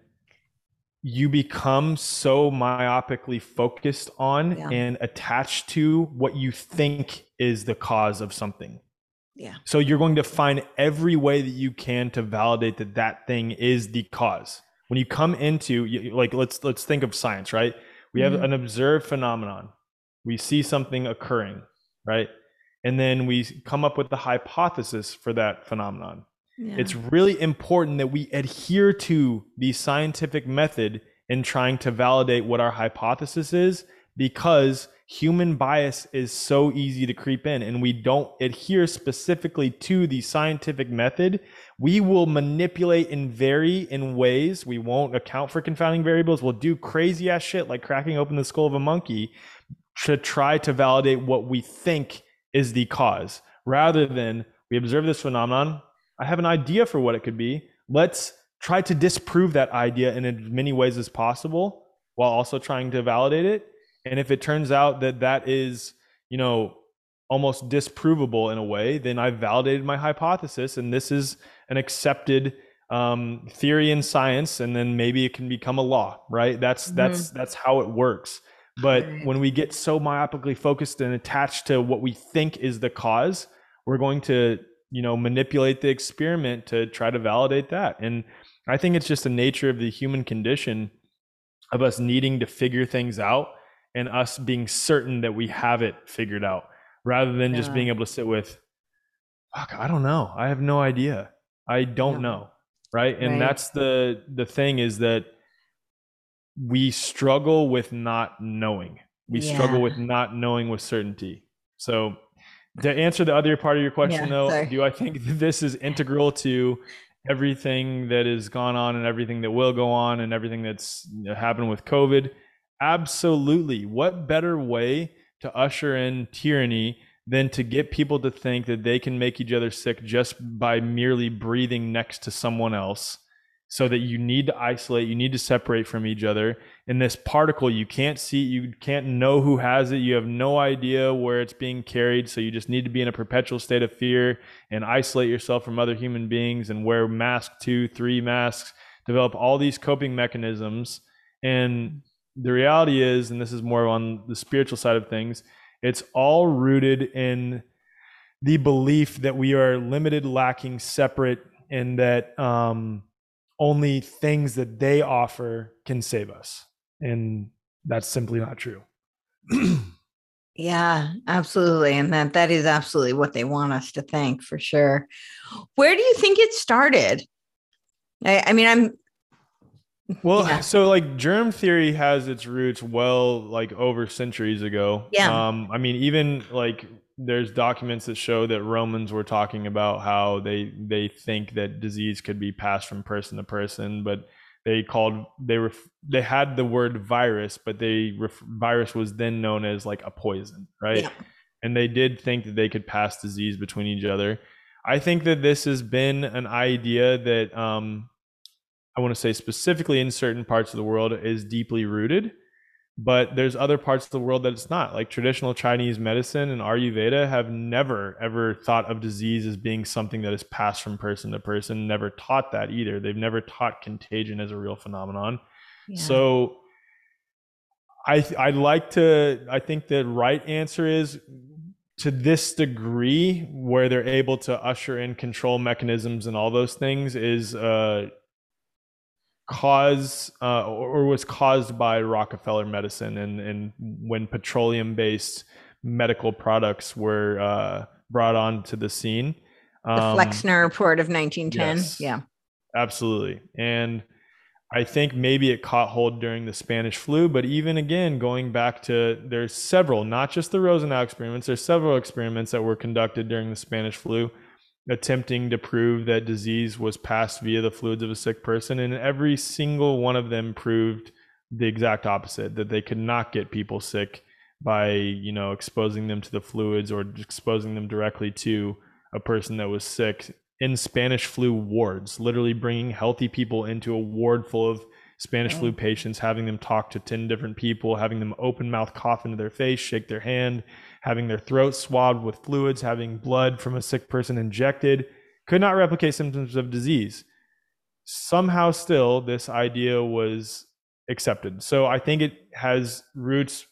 you become so myopically focused on Yeah. and attached to what you think is the cause of something. Yeah. So you're going to find every way that you can to validate that that thing is the cause. When you come into like let's let's think of science, right? We have Mhm. an observed phenomenon. We see something occurring, right? And then we come up with the hypothesis for that phenomenon. Yeah. It's really important that we adhere to the scientific method in trying to validate what our hypothesis is because human bias is so easy to creep in and we don't adhere specifically to the scientific method. We will manipulate and vary in ways. We won't account for confounding variables. We'll do crazy ass shit like cracking open the skull of a monkey to try to validate what we think is the cause rather than we observe this phenomenon. I have an idea for what it could be. Let's try to disprove that idea in as many ways as possible while also trying to validate it. And if it turns out that that is, you know, almost disprovable in a way, then I've validated my hypothesis, and this is an accepted um, theory in science, and then maybe it can become a law, right? That's mm-hmm. that's that's how it works. But when we get so myopically focused and attached to what we think is the cause, we're going to, you know, manipulate the experiment to try to validate that. And I think it's just the nature of the human condition of us needing to figure things out and us being certain that we have it figured out rather than yeah. just being able to sit with, fuck, I don't know. I have no idea. I don't know. Right. And right. that's the the thing is that we struggle with not knowing. We yeah. struggle with not knowing with certainty. So to answer the other part of your question yeah, though, sorry. do I think *laughs* this is integral to everything that has gone on and everything that will go on and everything that's happened with COVID? Absolutely. What better way to usher in tyranny than to get people to think that they can make each other sick just by merely breathing next to someone else? so that you need to isolate, you need to separate from each other. In this particle, you can't see, you can't know who has it, you have no idea where it's being carried. So you just need to be in a perpetual state of fear and isolate yourself from other human beings and wear mask two, three masks, develop all these coping mechanisms. And the reality is, and this is more on the spiritual side of things, it's all rooted in the belief that we are limited, lacking, separate, and that um, only things that they offer can save us. And that's simply not true. *clears throat* yeah, absolutely. And that that is absolutely what they want us to think for sure. Where do you think it started? I, I mean, I'm well, yeah. so like germ theory has its roots well like over centuries ago. Yeah. Um, I mean, even like there's documents that show that Romans were talking about how they they think that disease could be passed from person to person, but they called they were they had the word virus, but they ref, virus was then known as like a poison, right? Yeah. And they did think that they could pass disease between each other. I think that this has been an idea that um, I want to say specifically in certain parts of the world is deeply rooted but there's other parts of the world that it's not. Like traditional chinese medicine and ayurveda have never ever thought of disease as being something that is passed from person to person never taught that either. They've never taught contagion as a real phenomenon. Yeah. so i i like to i think the right answer is to this degree where they're able to usher in control mechanisms and all those things is uh cause uh, or was caused by Rockefeller medicine and, and when petroleum based medical products were uh, brought onto the scene. Um, the Flexner report of 1910. Yes, yeah. Absolutely. And I think maybe it caught hold during the Spanish flu, but even again, going back to there's several, not just the Rosenau experiments, there's several experiments that were conducted during the Spanish flu attempting to prove that disease was passed via the fluids of a sick person and every single one of them proved the exact opposite that they could not get people sick by you know exposing them to the fluids or exposing them directly to a person that was sick. In spanish flu wards literally bringing healthy people into a ward full of spanish flu mm. patients having them talk to 10 different people having them open mouth cough into their face shake their hand having their throat swabbed with fluids, having blood from a sick person injected, could not replicate symptoms of disease. Somehow, still, this idea was accepted. So I think it has roots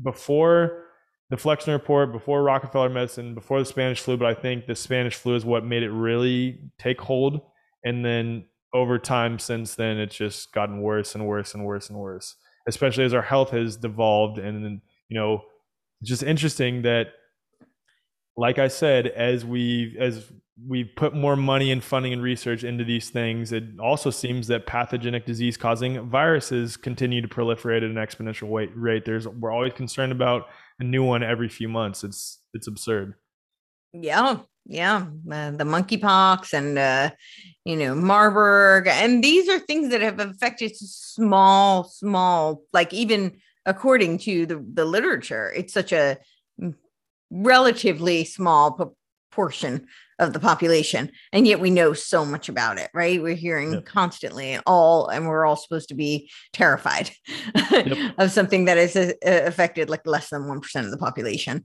before the Flexner report, before Rockefeller medicine, before the Spanish flu, but I think the Spanish flu is what made it really take hold. And then over time since then, it's just gotten worse and worse and worse and worse, especially as our health has devolved and, you know, just interesting that like I said, as we as we put more money and funding and research into these things, it also seems that pathogenic disease causing viruses continue to proliferate at an exponential rate. There's we're always concerned about a new one every few months. It's it's absurd. Yeah, yeah, uh, the monkeypox and uh, you know Marburg, and these are things that have affected small, small, like even according to the, the literature, it's such a relatively small proportion of the population and yet we know so much about it right we're hearing yep. constantly all and we're all supposed to be terrified *laughs* yep. of something that has uh, affected like less than 1% of the population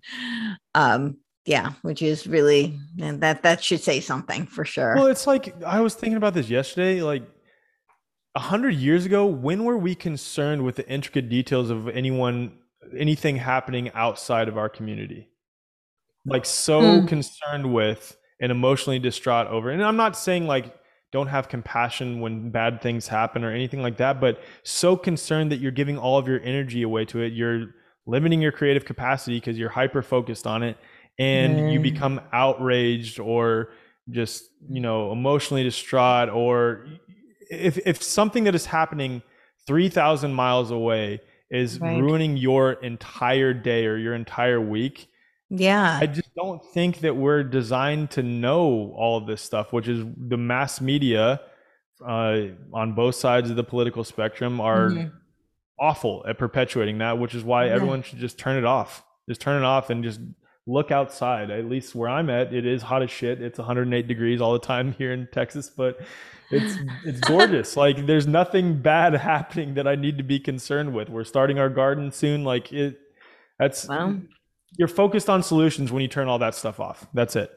um yeah which is really and that that should say something for sure well it's like i was thinking about this yesterday like a hundred years ago when were we concerned with the intricate details of anyone anything happening outside of our community like so mm. concerned with and emotionally distraught over and i'm not saying like don't have compassion when bad things happen or anything like that but so concerned that you're giving all of your energy away to it you're limiting your creative capacity because you're hyper focused on it and mm. you become outraged or just you know emotionally distraught or if if something that is happening 3000 miles away is right. ruining your entire day or your entire week yeah i just don't think that we're designed to know all of this stuff which is the mass media uh, on both sides of the political spectrum are mm-hmm. awful at perpetuating that which is why yeah. everyone should just turn it off just turn it off and just look outside. At least where I'm at, it is hot as shit. It's 108 degrees all the time here in Texas, but it's it's gorgeous. *laughs* like there's nothing bad *laughs* happening that I need to be concerned with. We're starting our garden soon. Like it that's well, you're focused on solutions when you turn all that stuff off. That's it.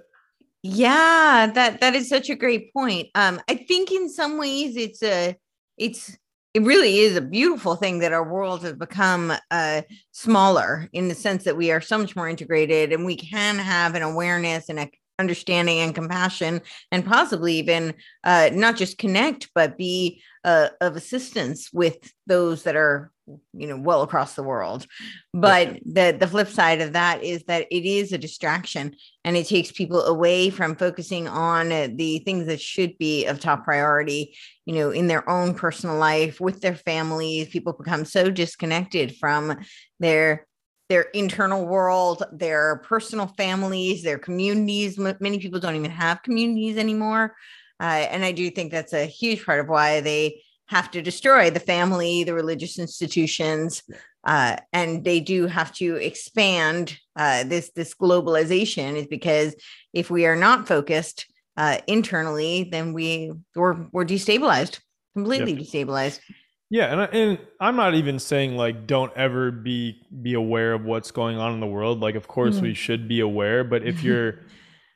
Yeah, that that is such a great point. Um I think in some ways it's a it's it really is a beautiful thing that our world has become uh, smaller in the sense that we are so much more integrated and we can have an awareness and a understanding and compassion and possibly even uh, not just connect but be uh, of assistance with those that are you know well across the world. But the the flip side of that is that it is a distraction and it takes people away from focusing on uh, the things that should be of top priority you know in their own personal life with their families. People become so disconnected from their their internal world their personal families their communities. Many people don't even have communities anymore. Uh, and i do think that's a huge part of why they have to destroy the family, the religious institutions, uh, and they do have to expand uh, this this globalization. Is because if we are not focused uh, internally, then we we're we're destabilized, completely yep. destabilized. Yeah, and I, and I'm not even saying like don't ever be be aware of what's going on in the world. Like, of course mm-hmm. we should be aware, but if *laughs* you're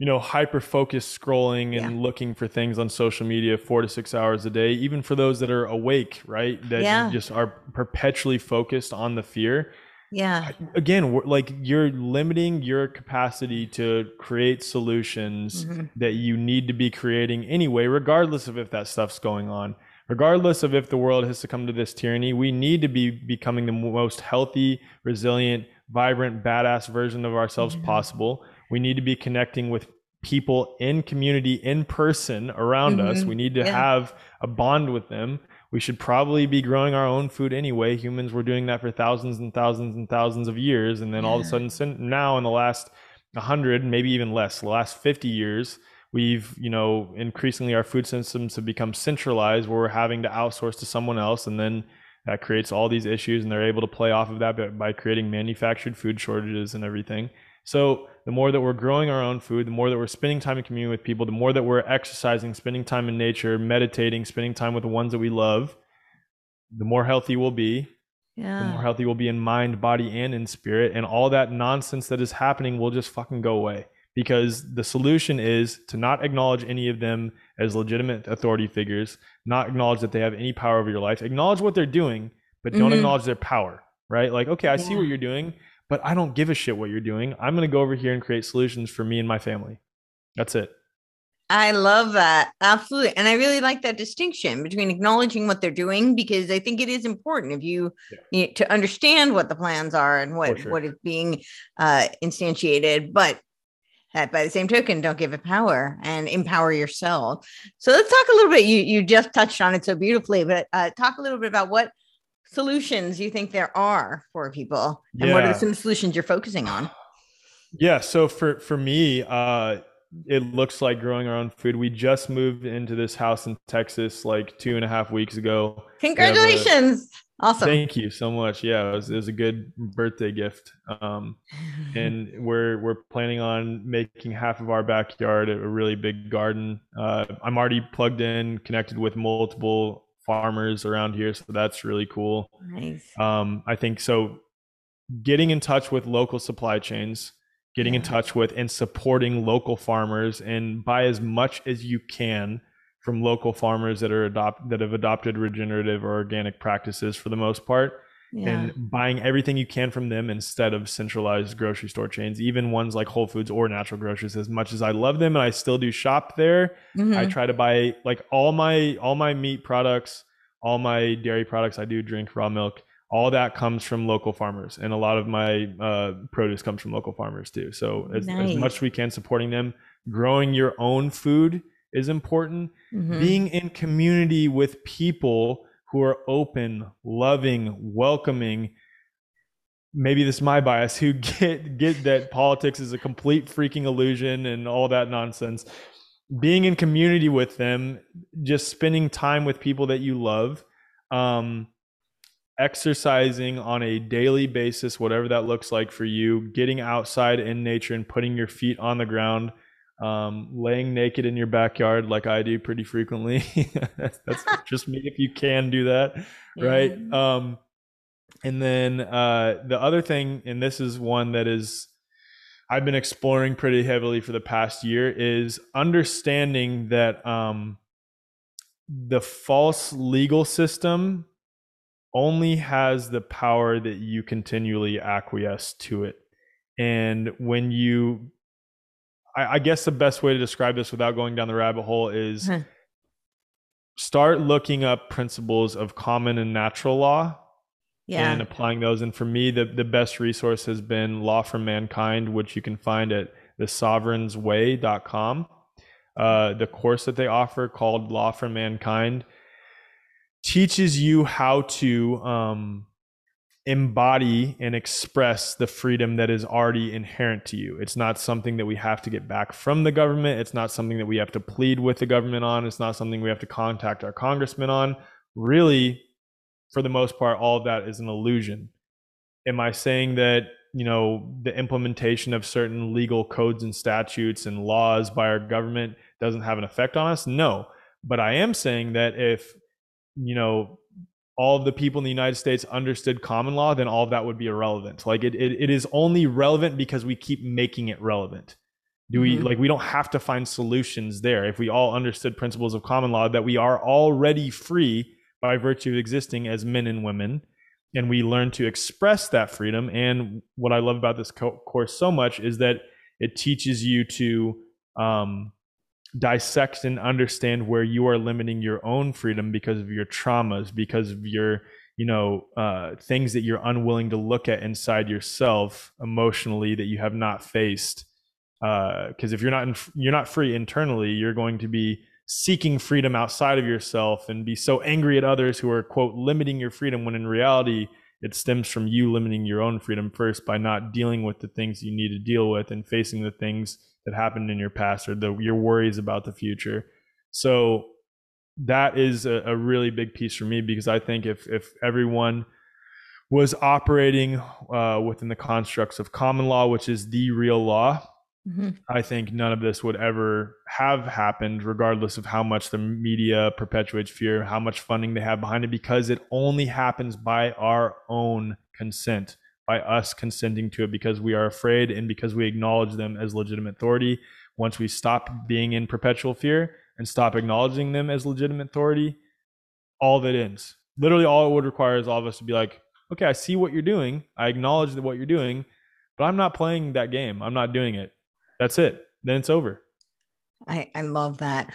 you know, hyper focused scrolling and yeah. looking for things on social media four to six hours a day, even for those that are awake, right? That yeah. just are perpetually focused on the fear. Yeah. Again, like you're limiting your capacity to create solutions mm-hmm. that you need to be creating anyway, regardless of if that stuff's going on. Regardless of if the world has succumbed to this tyranny, we need to be becoming the most healthy, resilient, vibrant, badass version of ourselves mm-hmm. possible we need to be connecting with people in community in person around mm-hmm. us. We need to yeah. have a bond with them. We should probably be growing our own food anyway. Humans were doing that for thousands and thousands and thousands of years. And then yeah. all of a sudden, now in the last 100, maybe even less, the last 50 years, we've, you know, increasingly our food systems have become centralized where we're having to outsource to someone else. And then that creates all these issues. And they're able to play off of that by creating manufactured food shortages and everything. So the more that we're growing our own food, the more that we're spending time in community with people, the more that we're exercising, spending time in nature, meditating, spending time with the ones that we love, the more healthy we'll be. Yeah. The more healthy we'll be in mind, body, and in spirit. And all that nonsense that is happening will just fucking go away. Because the solution is to not acknowledge any of them as legitimate authority figures, not acknowledge that they have any power over your life. Acknowledge what they're doing, but don't mm-hmm. acknowledge their power, right? Like, okay, I yeah. see what you're doing but I don't give a shit what you're doing. I'm going to go over here and create solutions for me and my family. That's it. I love that. Absolutely. And I really like that distinction between acknowledging what they're doing because I think it is important if you, yeah. you know, to understand what the plans are and what, sure. what is being uh, instantiated. But by the same token, don't give it power and empower yourself. So let's talk a little bit. You you just touched on it so beautifully, but uh, talk a little bit about what solutions you think there are for people and yeah. what are some solutions you're focusing on yeah so for for me uh it looks like growing our own food we just moved into this house in texas like two and a half weeks ago congratulations Awesome. Thank you so much. Yeah, it was, it was a good birthday gift. Um, *laughs* and we're we're planning on making half of our backyard a really big garden. Uh, I'm already plugged in, connected with multiple farmers around here, so that's really cool. Nice. Um, I think so. Getting in touch with local supply chains, getting in touch with and supporting local farmers, and buy as much as you can from local farmers that are adopt that have adopted regenerative or organic practices for the most part Yeah. and buying everything you can from them instead of centralized grocery store chains, even ones like Whole Foods or Natural Grocers. As much as I love them and I still do shop there, I Mhm. try to buy like all my all my meat products, all my dairy products. I do drink raw milk. All that comes from local farmers, and a lot of my uh, produce comes from local farmers too. So as, Nice. as much as we can, supporting them, growing your own food is important Mhm. being in community with people who are open, loving, welcoming. Maybe this is my bias who *laughs* get get that politics is a complete freaking illusion and all that nonsense. Being in community with them, just spending time with people that you love, um, exercising on a daily basis, whatever that looks like for you, getting outside in nature and putting your feet on the ground, um, laying naked in your backyard like I do pretty frequently. *laughs* that's, that's *laughs* just me if you can do that, right? Um, and then uh, the other thing, and this is one that is I've been exploring pretty heavily for the past year, is understanding that um, the false legal system only has the power that you continually acquiesce to it. And when you, I, I guess the best way to describe this without going down the rabbit hole is Huh. start looking up principles of common and natural law yeah. and applying those. And for me, the, the best resource has been Law for Mankind, which you can find at thesovereignsway.com. Uh, the course that they offer called Law for Mankind teaches you how to um, embody and express the freedom that is already inherent to you. It's not something that we have to get back from the government. It's not something that we have to plead with the government on. It's not something we have to contact our congressman on. Really, for the most part, all of that is an illusion. Am I saying that, you know, the implementation of certain legal codes and statutes and laws by our government doesn't have an effect on us? No. But I am saying that if, you know, all of the people in the United States understood common law, then all of that would be irrelevant. Like it, it, it is only relevant because we keep making it relevant. Do we Mhm. like we don't have to find solutions there if we all understood principles of common law that we are already free by virtue of existing as men and women and we learn to express that freedom and what i love about this co- course so much is that it teaches you to um, dissect and understand where you are limiting your own freedom because of your traumas because of your you know uh, things that you're unwilling to look at inside yourself emotionally that you have not faced. Because if you're not in, you're not free internally you're going to be seeking freedom outside of yourself and be so angry at others who are quote limiting your freedom when in reality it stems from you limiting your own freedom first by not dealing with the things you need to deal with and facing the things that happened in your past or the your worries about the future so that is a, a really big piece for me because i think if if everyone was operating uh, within the constructs of common law which is the real law Mhm. I think none of this would ever have happened, regardless of how much the media perpetuates fear, how much funding they have behind it, because it only happens by our own consent, by us consenting to it, because we are afraid and because we acknowledge them as legitimate authority. Once we stop being in perpetual fear and stop acknowledging them as legitimate authority, all that ends. Literally, all it would require is all of us to be like, okay, I see what you're doing. I acknowledge that what you're doing, but I'm not playing that game. I'm not doing it. That's it. Then it's over. I, I love that.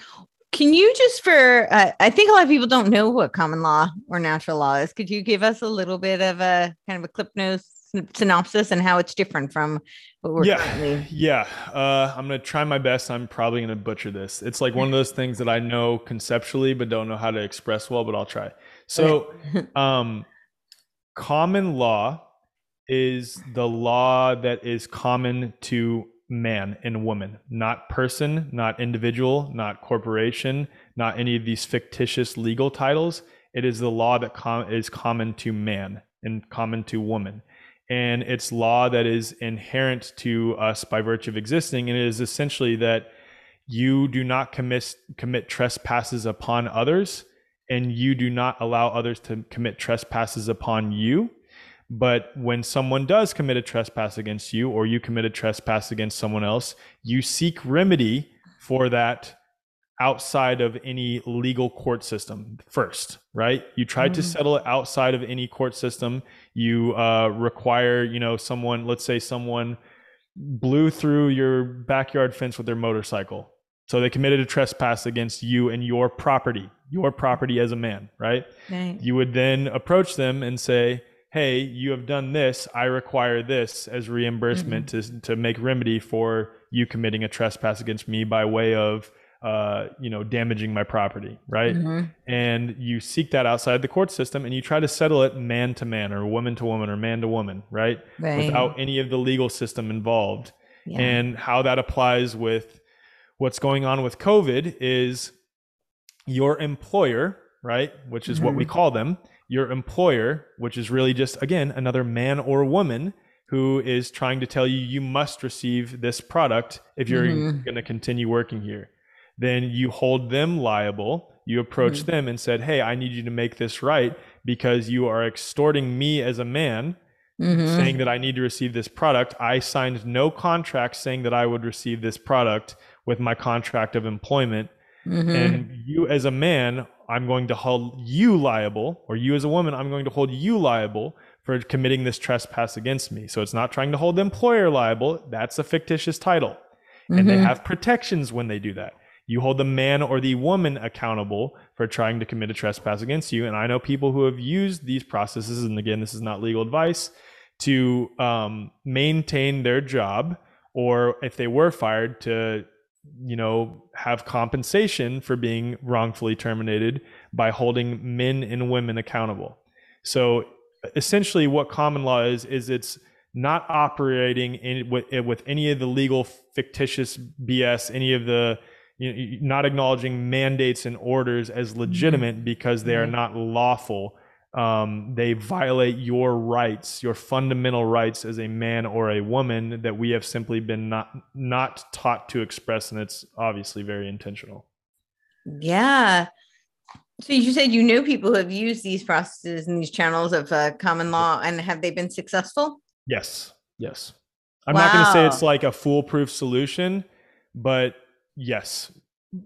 Can you just for uh, I think a lot of people don't know what common law or natural law is. Could you give us a little bit of a kind of a clip notes synopsis and how it's different from what we're yeah, currently yeah. Uh, I'm gonna try my best. I'm probably gonna butcher this. It's like one of those things that I know conceptually, but don't know how to express well. But I'll try. So, *laughs* um, common law is the law that is common to man and woman, not person, not individual, not corporation, not any of these fictitious legal titles. It is the law that com- is common to man and common to woman. And it's law that is inherent to us by virtue of existing. And it is essentially that you do not commit, commit trespasses upon others, and you do not allow others to commit trespasses upon you. But when someone does commit a trespass against you, or you commit a trespass against someone else, you seek remedy for that outside of any legal court system first, right? You try mm-hmm. to settle it outside of any court system. You uh, require, you know, someone, let's say someone blew through your backyard fence with their motorcycle. So they committed a trespass against you and your property, your property as a man, right? right? You would then approach them and say, hey, you have done this. I require this as reimbursement mm-hmm. to, to make remedy for you committing a trespass against me by way of uh, you know, damaging my property, right? Mm-hmm. And you seek that outside the court system and you try to settle it man to man or woman to woman or man to woman, right? right. Without any of the legal system involved. Yeah. And how that applies with what's going on with COVID is your employer, right? Which is mm-hmm. what we mm-hmm. call them, your employer, which is really just, again, another man or woman who is trying to tell you you must receive this product if you're mm-hmm. going to continue working here then you hold them liable. You approach mm-hmm. them and said, "Hey, I need you to make this right because you are extorting me as a man." Mm-hmm. saying that I need to receive this product. I signed no contract saying that I would receive this product with my contract of employment. Mm-hmm. And you, as a man, I'm going to hold you liable, or you, as a woman, I'm going to hold you liable for committing this trespass against me. So it's not trying to hold the employer liable. That's a fictitious title. And they mm-hmm. have protections when they do that you hold the man or the woman accountable for trying to commit a trespass against you. And I know people who have used these processes, and again, this is not legal advice, to um, maintain their job, or if they were fired, to you know have compensation for being wrongfully terminated by holding men and women accountable. So essentially, what common law is is it's not operating in, with, with any of the legal fictitious BS, any of the you know, not acknowledging mandates and orders as mm-hmm. legitimate mm-hmm. because they are mm-hmm. not lawful. Um, they violate your rights, your fundamental rights as a man or a woman that we have simply been not not taught to express, and it's obviously very intentional. Yeah. So you said you know people who have used these processes and these channels of uh, common law, and have they been successful? Yes. Yes. I'm wow. not going to say it's like a foolproof solution, but yes,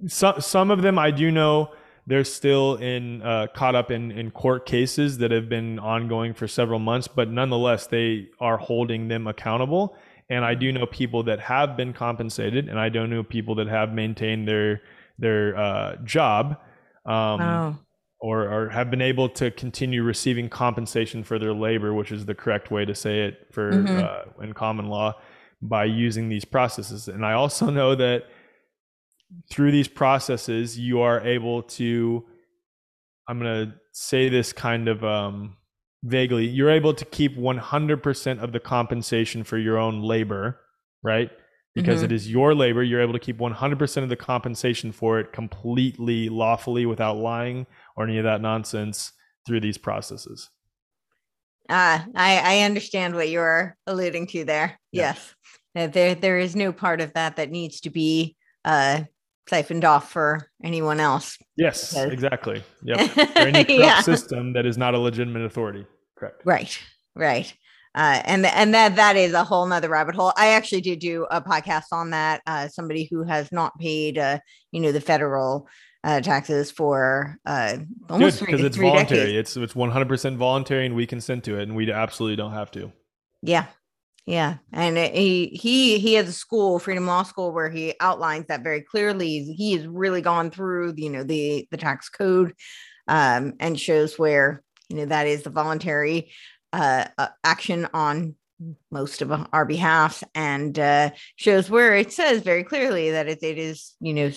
some some of them I do know they're still in uh, caught up in in court cases that have been ongoing for several months, but nonetheless they are holding them accountable. And I do know people that have been compensated, and I don't know people that have maintained their their uh, job. Um, wow. Or, or have been able to continue receiving compensation for their labor, which is the correct way to say it for mm-hmm. uh, in common law, by using these processes. And I also know that through these processes, you are able to, I'm going to say this kind of um, vaguely, you're able to keep 100% of the compensation for your own labor, right? Because mm-hmm. it is your labor, you're able to keep 100% of the compensation for it completely lawfully without lying or any of that nonsense through these processes. Ah, uh, I, I understand what you're alluding to there. Yeah. Yes. There, there is no part of that that needs to be uh, siphoned off for anyone else. Yes, because... exactly. Yep. *laughs* For any corrupt yeah. system that is not a legitimate authority. Correct. Right. Right. Uh, and and that that is a whole nother rabbit hole. I actually did do a podcast on that. Uh, somebody who has not paid, uh, you know, the federal uh, taxes for uh, almost because it's voluntary. Decades. It's it's one hundred percent voluntary, and we consent to it, and we absolutely don't have to. Yeah, yeah, and he he he has a school, Freedom Law School, where he outlines that very clearly. He has really gone through, you know, the the tax code, um, and shows where you know that is the voluntary uh, uh action on most of our behalf, and uh, shows where it says very clearly that it, it is you know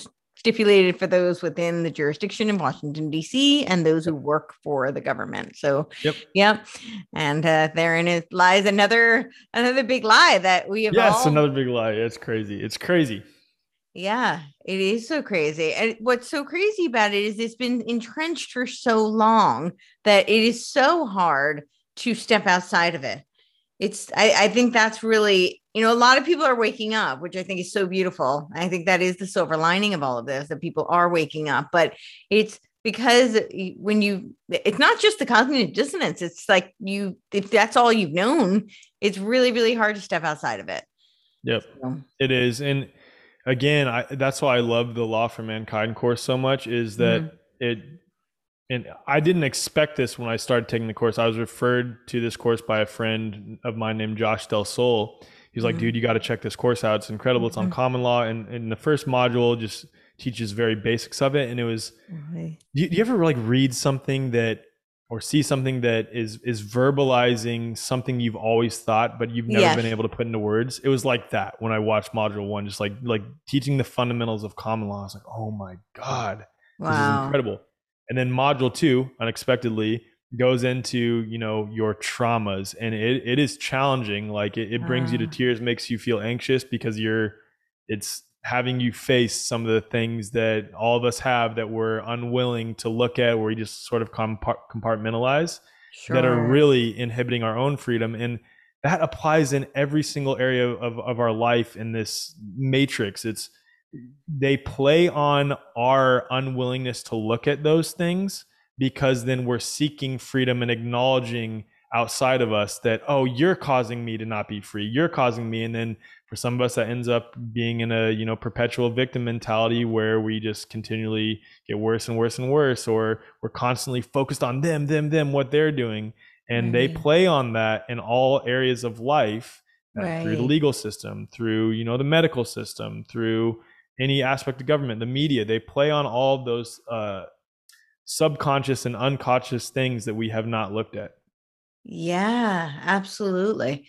stipulated for those within the jurisdiction in Washington D.C. and those who work for the government. So, yep, yep. and uh, therein is, lies another another big lie that we have. Yes, all... another big lie. It's crazy. It's crazy. Yeah, it is so crazy. And what's so crazy about it is it's been entrenched for so long that it is so hard to step outside of it. It's, I, I think that's really, you know, a lot of people are waking up, which I think is so beautiful. I think that is the silver lining of all of this that people are waking up, but it's because when you, it's not just the cognitive dissonance, it's like you, if that's all you've known, it's really, really hard to step outside of it. Yep, so. it is. And, again, I, that's why I love the Law for Mankind course so much is that mm-hmm. it, and I didn't expect this when I started taking the course. I was referred to this course by a friend of mine named Josh Del Sol. He's like, dude, you got to check this course out. It's incredible. It's on mm-hmm. common law. And in the first module, just teaches very basics of it. And it was, do you, do you ever like read something that or see something that is is verbalizing something you've always thought but you've never yes. been able to put into words it was like that when i watched module one just like like teaching the fundamentals of common law i was like oh my god wow. this is incredible and then module two unexpectedly goes into you know your traumas and it, it is challenging like it, it brings uh. you to ah. tears makes you feel anxious because you're it's having you face some of the things that all of us have that we're unwilling to look at, where we just sort of compartmentalize, sure. that are really inhibiting our own freedom. And that applies in every single area of, of our life in this matrix. It's they play on our unwillingness to look at those things because then we're seeking freedom and acknowledging outside of us that oh you're causing me to not be free. You're causing me. And then for some of us that ends up being in a you know perpetual victim mentality where we just continually get worse and worse and worse or we're constantly focused on them them them what they're doing. And they play on that in all areas of life right. through the legal system through you know the medical system through any aspect of government the media. They play on all those uh, subconscious and unconscious things that we have not looked at yeah absolutely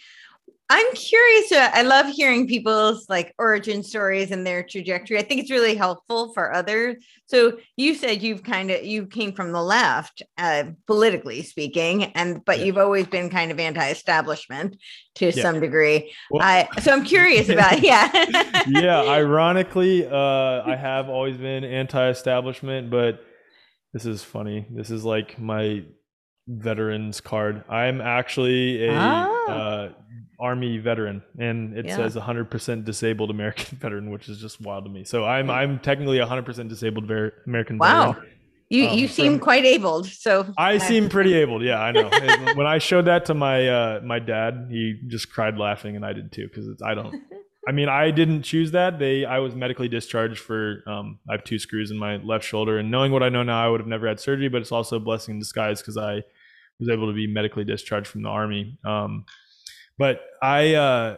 I'm curious. Uh, I love hearing people's like origin stories and their trajectory. I think it's really helpful for others. So you said you've kind of you came from the left, uh, politically speaking, and but yeah. you've always been kind of anti-establishment to yeah. some degree. Well, I, so I'm curious about *laughs* yeah. yeah, ironically, uh, *laughs* I have always been anti-establishment, but this is funny. This is like my veterans card. I'm actually a ah. uh, army veteran and it yeah. says 100% disabled american *laughs* veteran which is just wild to me so i'm i'm technically 100% disabled ver- american wow veteran. you um, you seem quite able so i seem pretty able yeah i know *laughs* when i showed that to my uh my dad he just cried laughing and i did too because i don't *laughs* i mean i didn't choose that they i was medically discharged for um i have two screws in my left shoulder and knowing what i know now i would have never had surgery but it's also a blessing in disguise because i was able to be medically discharged from the army um but I, uh,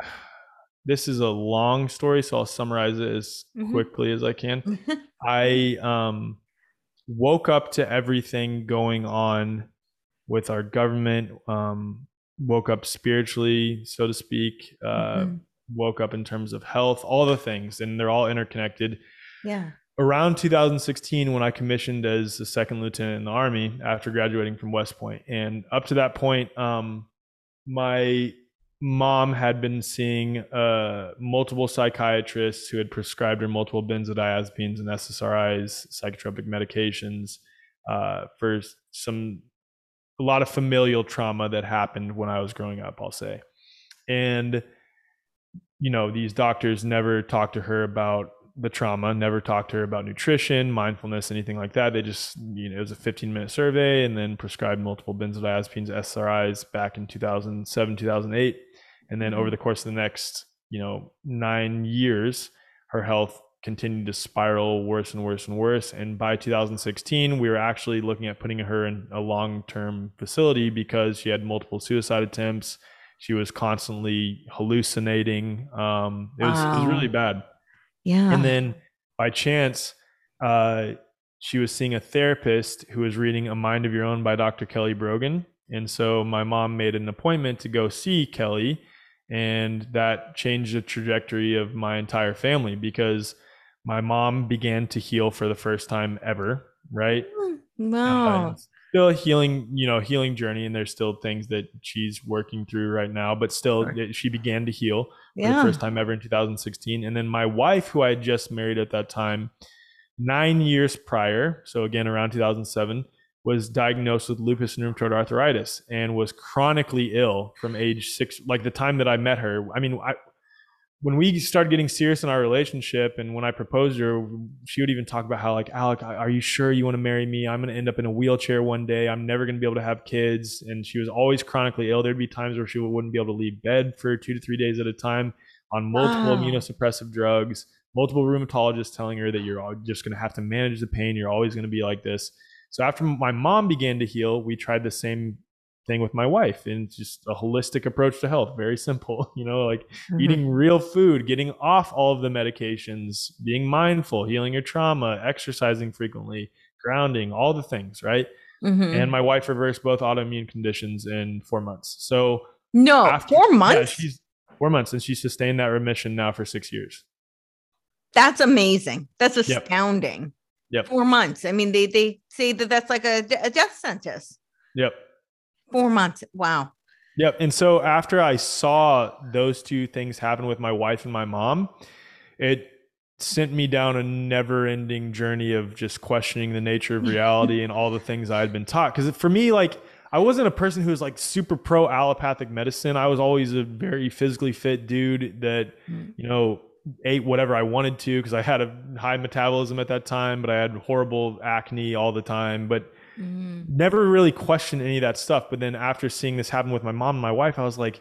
*sighs* this is a long story, so I'll summarize it as mm-hmm. quickly as I can. *laughs* I um, woke up to everything going on with our government, um, woke up spiritually, so to speak, uh, mm-hmm. Woke up in terms of health, all the things, and they're all interconnected. Yeah. Around 2016, when I commissioned as a second lieutenant in the Army after graduating from West Point, and up to that point, um, my mom had been seeing uh, multiple psychiatrists who had prescribed her multiple benzodiazepines and SSRIs, psychotropic medications, uh, for some a lot of familial trauma that happened when I was growing up. I'll say, and you know these doctors never talked to her about the trauma, never talked to her about nutrition, mindfulness, anything like that. They just, you know, it was a 15 minute survey and then prescribed multiple benzodiazepines, SRIs back in 2007, 2008. And then over mm-hmm. the course of the next, you know, nine years, her health continued to spiral worse and worse and worse. And by 2016, we were actually looking at putting her in a long term facility because she had multiple suicide attempts. She was constantly hallucinating. Um, it was, wow. it was really bad. Yeah. And then by chance, uh, she was seeing a therapist who was reading A Mind of Your Own by Dr. Kelly Brogan. And so my mom made an appointment to go see Kelly. And that changed the trajectory of my entire family because my mom began to heal for the first time ever. Right. Wow. Uh, still a healing, you know, healing journey, and there's still things that she's working through right now. But still, Sure. she began to heal for Yeah. the first time ever in 2016. And then my wife, who I had just married at that time, nine years prior, so again around 2007, was diagnosed with lupus and rheumatoid arthritis and was chronically ill from age six, like the time that I met her. I mean, I, when we started getting serious in our relationship and when I proposed her, she would even talk about how like, Alec, are you sure you want to marry me? I'm going to end up in a wheelchair one day. I'm never going to be able to have kids. And she was always chronically ill. There'd be times where she wouldn't be able to leave bed for two to three days at a time on multiple Wow. immunosuppressive drugs, multiple rheumatologists telling her that you're just going to have to manage the pain. You're always going to be like this. So after my mom began to heal, we tried the same thing with my wife and just a holistic approach to health. Very simple, *laughs* you know, like Mhm. eating real food, getting off all of the medications, being mindful, healing your trauma, exercising frequently, grounding, all the things, right? Mhm. And my wife reversed both autoimmune conditions in four months. So no, after- four yeah, months. she's four months and she's sustained that remission now for six years. That's amazing. That's astounding. Yep. Four months. I mean, they they say that that's like a, a death sentence. Yep. Four months. Wow. Yep. And so after I saw those two things happen with my wife and my mom, it sent me down a never ending journey of just questioning the nature of *laughs* reality and all the things I had been taught. Because for me, like, I wasn't a person who was like super pro allopathic medicine. I was always a very physically fit dude that, Mm. you know, ate whatever I wanted to because I had a high metabolism at that time, but I had horrible acne all the time. But Mm. never really questioned any of that stuff. But then after seeing this happen with my mom and my wife, I was like,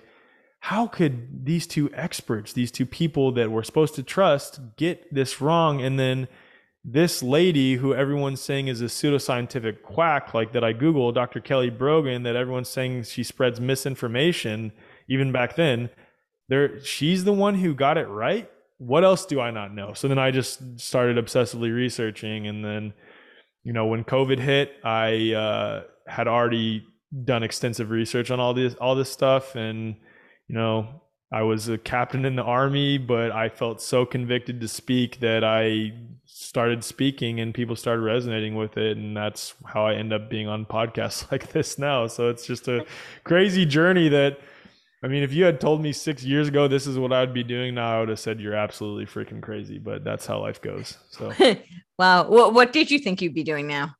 how could these two experts, these two people that we're supposed to trust, get this wrong? And then this lady who everyone's saying is a pseudoscientific quack, like that I Googled, Dr. Kelly Brogan, that everyone's saying she spreads misinformation, even back then, there she's the one who got it right. What else do I not know? So then I just started obsessively researching and then you know when covid hit i uh, had already done extensive research on all this all this stuff and you know i was a captain in the army but i felt so convicted to speak that i started speaking and people started resonating with it. And that's how i end up being on podcasts *laughs* like this now. So it's just a *laughs* crazy journey that I mean, if you had told me six years ago this is what I'd be doing now, I would have said you're absolutely freaking crazy. But that's how life goes. So *laughs* wow. What what did you think you'd be doing now?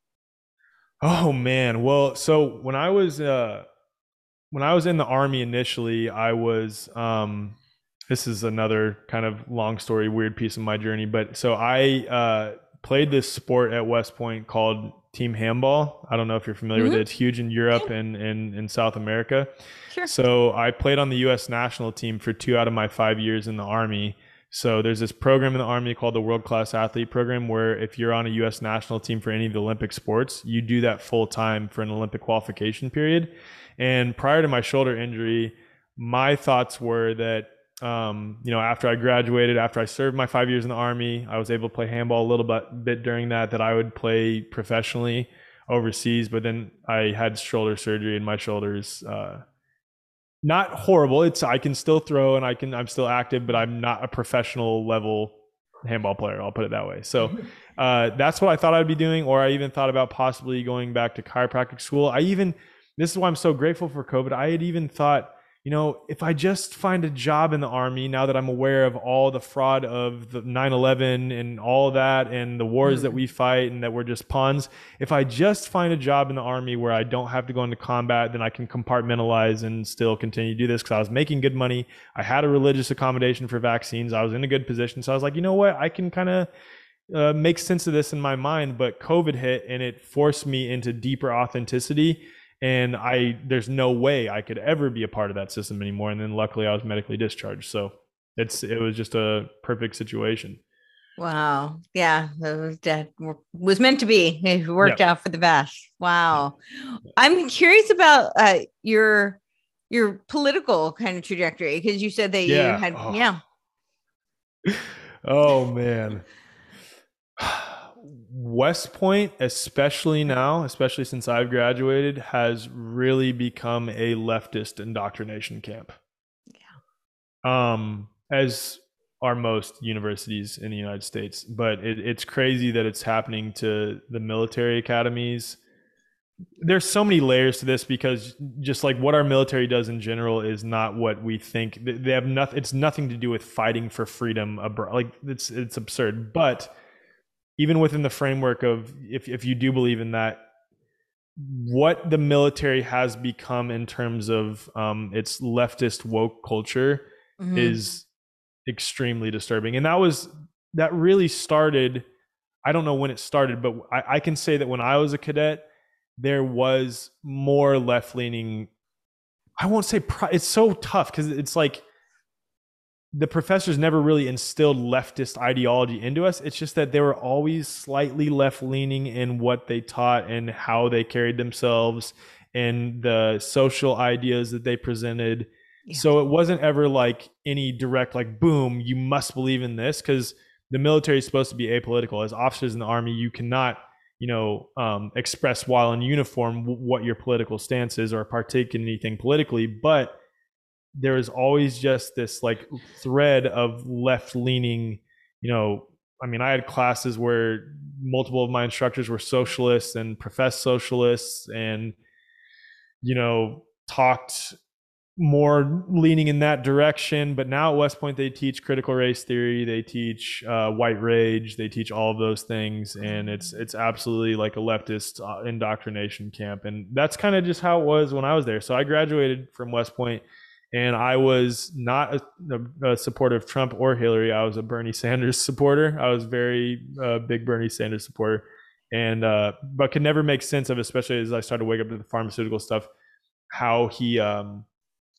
Oh man. Well, so when I was uh when I was in the army initially, I was um this is another kind of long story, weird piece of my journey, but so I uh played this sport at West Point called team handball. I don't know if you're familiar with Mhm. it. It's huge in Europe and and in South America. Sure. So I played on the US national team for 2 out of my 5 years in the army. So there's this program in the army called the World Class Athlete Program where if you're on a US national team for any of the Olympic sports, you do that full time for an Olympic qualification period. And prior to my shoulder injury, my thoughts were that um, you know, after I graduated, after I served my five years in the army, I was able to play handball a little bit, bit during that. That I would play professionally overseas, but then I had shoulder surgery, and my shoulders uh, not horrible. It's I can still throw and I can I'm still active, but I'm not a professional level handball player. I'll put it that way. So *laughs* uh, that's what I thought I'd be doing, or I even thought about possibly going back to chiropractic school. I even this is why I'm so grateful for COVID. I had even thought, you know, if I just find a job in the army now that I'm aware of all the fraud of the 9/11 and all that and the wars that we fight and that we're just pawns, if I just find a job in the army where I don't have to go into combat, then I can compartmentalize and still continue to do this because I was making good money. I had a religious accommodation for vaccines. I was in a good position, so I was like, you know what, I can kind of uh, make sense of this in my mind. But COVID hit and it forced me into deeper authenticity and I there's no way I could ever be a part of that system anymore. And then luckily I was medically discharged, so it's it was just a perfect situation. Wow. Yeah. That was, meant to be. It worked out for the best. Wow. I'm curious about uh, your your political kind of trajectory because you said that Yeah. you had Oh. yeah. *laughs* Oh man. *sighs* *sighs* *sighs* West Point, especially now, especially since I've graduated, has really become a leftist indoctrination camp. Yeah. Um, as are most universities in the United States, but it, it's crazy that it's happening to the military academies, there's so many layers to this because just like what our military does in general is not what we think they have nothing it's nothing to do with fighting for freedom abroad like it's it's absurd but even within the framework of if if you do believe in that what the military has become in terms of um, its leftist woke culture mm-hmm. is extremely disturbing and that was that really started i don't know when it started but I, I can say that when i was a cadet there was more left leaning. I won't say pro- it's so tough because it's like the professors never really instilled leftist ideology into us. It's just that they were always slightly left leaning in what they taught and how they carried themselves and the social ideas that they presented. Yeah. So it wasn't ever like any direct, like, boom, you must believe in this because the military is supposed to be apolitical. As officers in the army, you cannot you know, um, express while in uniform what your political stance is or partake in anything politically. But there is always just this like thread of left leaning, you know. I mean, I had classes where multiple of my instructors were socialists and professed socialists and, you know, talked more leaning in that direction. But now at West Point, they teach critical race theory, they teach uh, white rage, they teach all of those things, and it's it's absolutely like a leftist uh, indoctrination camp. And that's kind of just how it was when I was there. So I graduated from West Point, and I was not a, a supporter of Trump or Hillary. I was a Bernie *laughs* Sanders supporter. I was very uh, big Bernie Sanders supporter, and uh, but could never make sense of, especially as I started to wake up to the pharmaceutical stuff, how he. Um,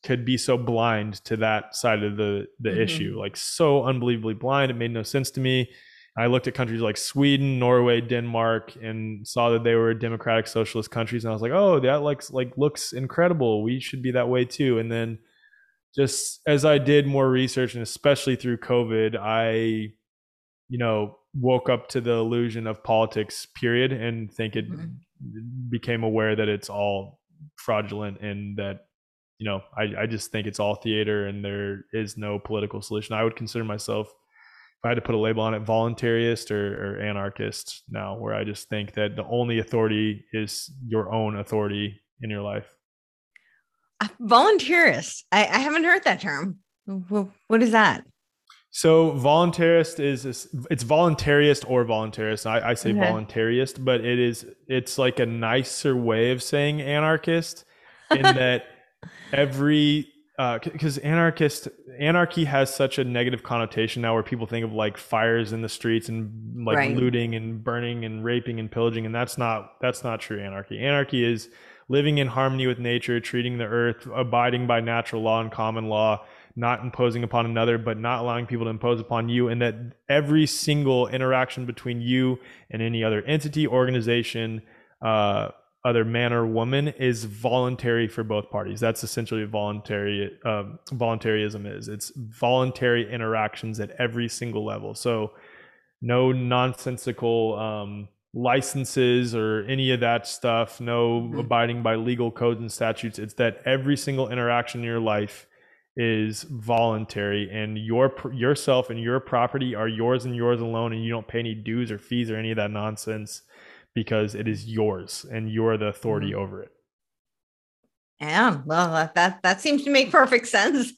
could be so blind to that side of the the mm-hmm. issue like so unbelievably blind it made no sense to me i looked at countries like sweden norway denmark and saw that they were democratic socialist countries and i was like oh that looks like looks incredible we should be that way too and then just as i did more research and especially through covid i you know woke up to the illusion of politics period and think it mm-hmm. became aware that it's all fraudulent and that you know, I, I just think it's all theater and there is no political solution. I would consider myself, if I had to put a label on it, voluntarist or, or anarchist now, where I just think that the only authority is your own authority in your life. Voluntarist. I, I haven't heard that term. What is that? So voluntarist is, is it's voluntarist or voluntarist. I, I say okay. voluntarist, but it is it's like a nicer way of saying anarchist in *laughs* that every because uh, anarchist anarchy has such a negative connotation now where people think of like fires in the streets and like right. looting and burning and raping and pillaging and that's not that's not true anarchy anarchy is living in harmony with nature treating the earth abiding by natural law and common law not imposing upon another but not allowing people to impose upon you and that every single interaction between you and any other entity organization uh, other man or woman is voluntary for both parties. That's essentially voluntary um, voluntarism is. It's voluntary interactions at every single level. So no nonsensical um, licenses or any of that stuff. No mm-hmm. abiding by legal codes and statutes. It's that every single interaction in your life is voluntary and your yourself and your property are yours and yours alone and you don't pay any dues or fees or any of that nonsense because it is yours and you're the authority mm-hmm. over it. Yeah, well, that that seems to make perfect *laughs* sense.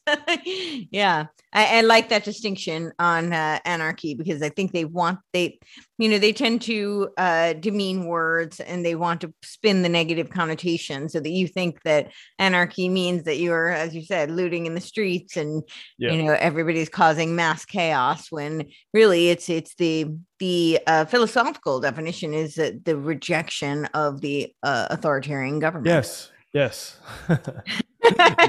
yeah, I, I, like that distinction on uh, anarchy because I think they want they, you know, they tend to uh, demean words and they want to spin the negative connotation so that you think that anarchy means that you're, as you said, looting in the streets and yeah. you know everybody's causing mass chaos. When really it's it's the the uh, philosophical definition is that the rejection of the uh, authoritarian government. Yes, Yes. *laughs*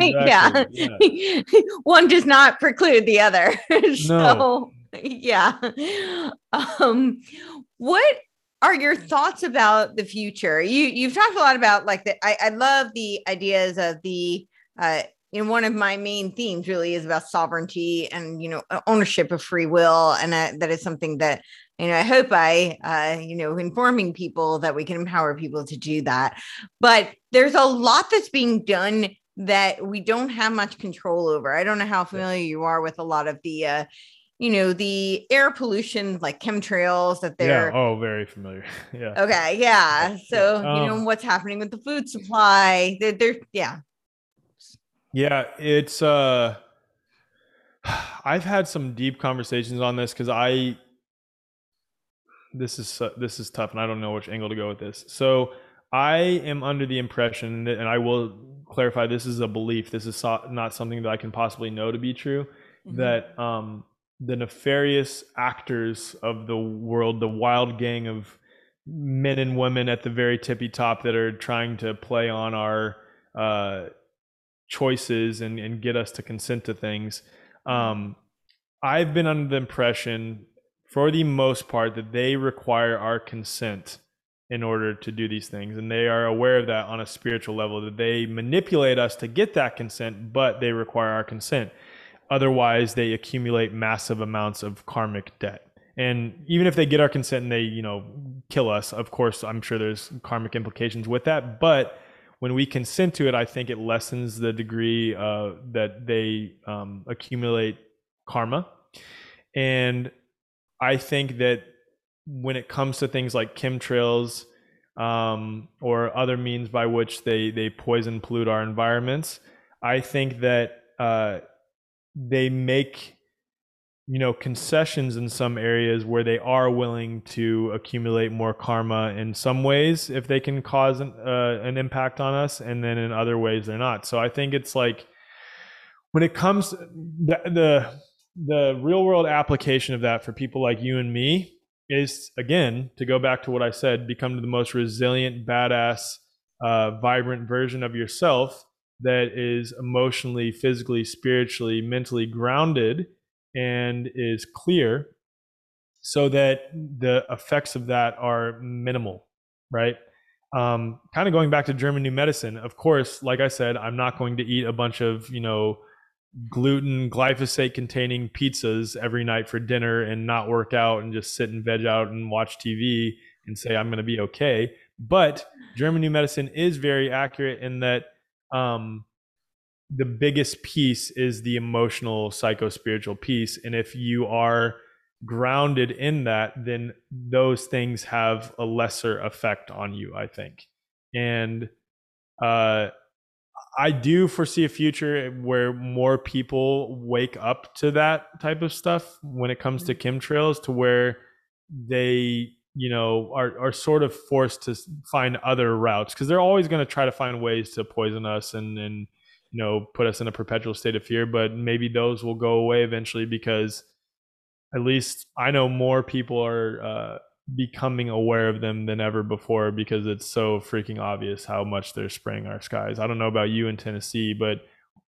yeah. yeah. *laughs* One does not preclude the other. *laughs* so, no. yeah. Um, what are your thoughts about the future? You you've talked a lot about like the I, I love the ideas of the uh you know one of my main themes really is about sovereignty and you know ownership of free will and uh, that is something that you know I hope I, uh, you know, informing people that we can empower people to do that. But there's a lot that's being done that we don't have much control over. I don't know how familiar you are with a lot of the, uh, you know, the air pollution, like chemtrails that they're. Yeah. Oh, very familiar. *laughs* yeah. Okay. Yeah. So, Um, you know, what's happening with the food supply. They're, they're yeah. Yeah, it's uh I've had some deep conversations on this cuz I this is uh, this is tough and I don't know which angle to go with this. So, I am under the impression that and I will clarify this is a belief. This is so, not something that I can possibly know to be true Mhm. that um the nefarious actors of the world, the wild gang of men and women at the very tippy top that are trying to play on our uh, choices and, and get us to consent to things. Um, I've been under the impression, for the most part, that they require our consent in order to do these things. And they are aware of that on a spiritual level, that they manipulate us to get that consent, but they require our consent. Otherwise, they accumulate massive amounts of karmic debt. And even if they get our consent and they, you know, kill us, of course, I'm sure there's karmic implications with that. But when we consent to it, I think it lessens the degree uh, that they um, accumulate karma. And I think that when it comes to things like chemtrails um, or other means by which they they poison pollute our environments, I think that uh, they make you know concessions in some areas where they are willing to accumulate more karma in some ways if they can cause an, uh, an impact on us and then in other ways they're not. So i think it's like when it comes the the, the real world application of that for people like you and me is again to go back to what i said become the most resilient badass uh, vibrant version of yourself that is emotionally physically spiritually mentally grounded and is clear so that the effects of that are minimal, right? Um, kind of going back to German New Medicine, of course, like I said, I'm not going to eat a bunch of, you know, gluten, glyphosate containing pizzas every night for dinner and not work out and just sit and veg out and watch TV and say I'm going to be okay. But German New Medicine is very accurate in that um, the biggest piece is the emotional psycho spiritual piece. And if you are grounded in that then those things have a lesser effect on you i think. And uh i do foresee a future where more people wake up to that type of stuff when it comes to chemtrails to where they you know are are sort of forced to find other routes. Because they're always going to try to find ways to poison us and and know put us in a perpetual state of fear but maybe those will go away eventually because at least i know more people are uh, becoming aware of them than ever before because it's so freaking obvious how much they're spraying our skies. I don't know about you in tennessee but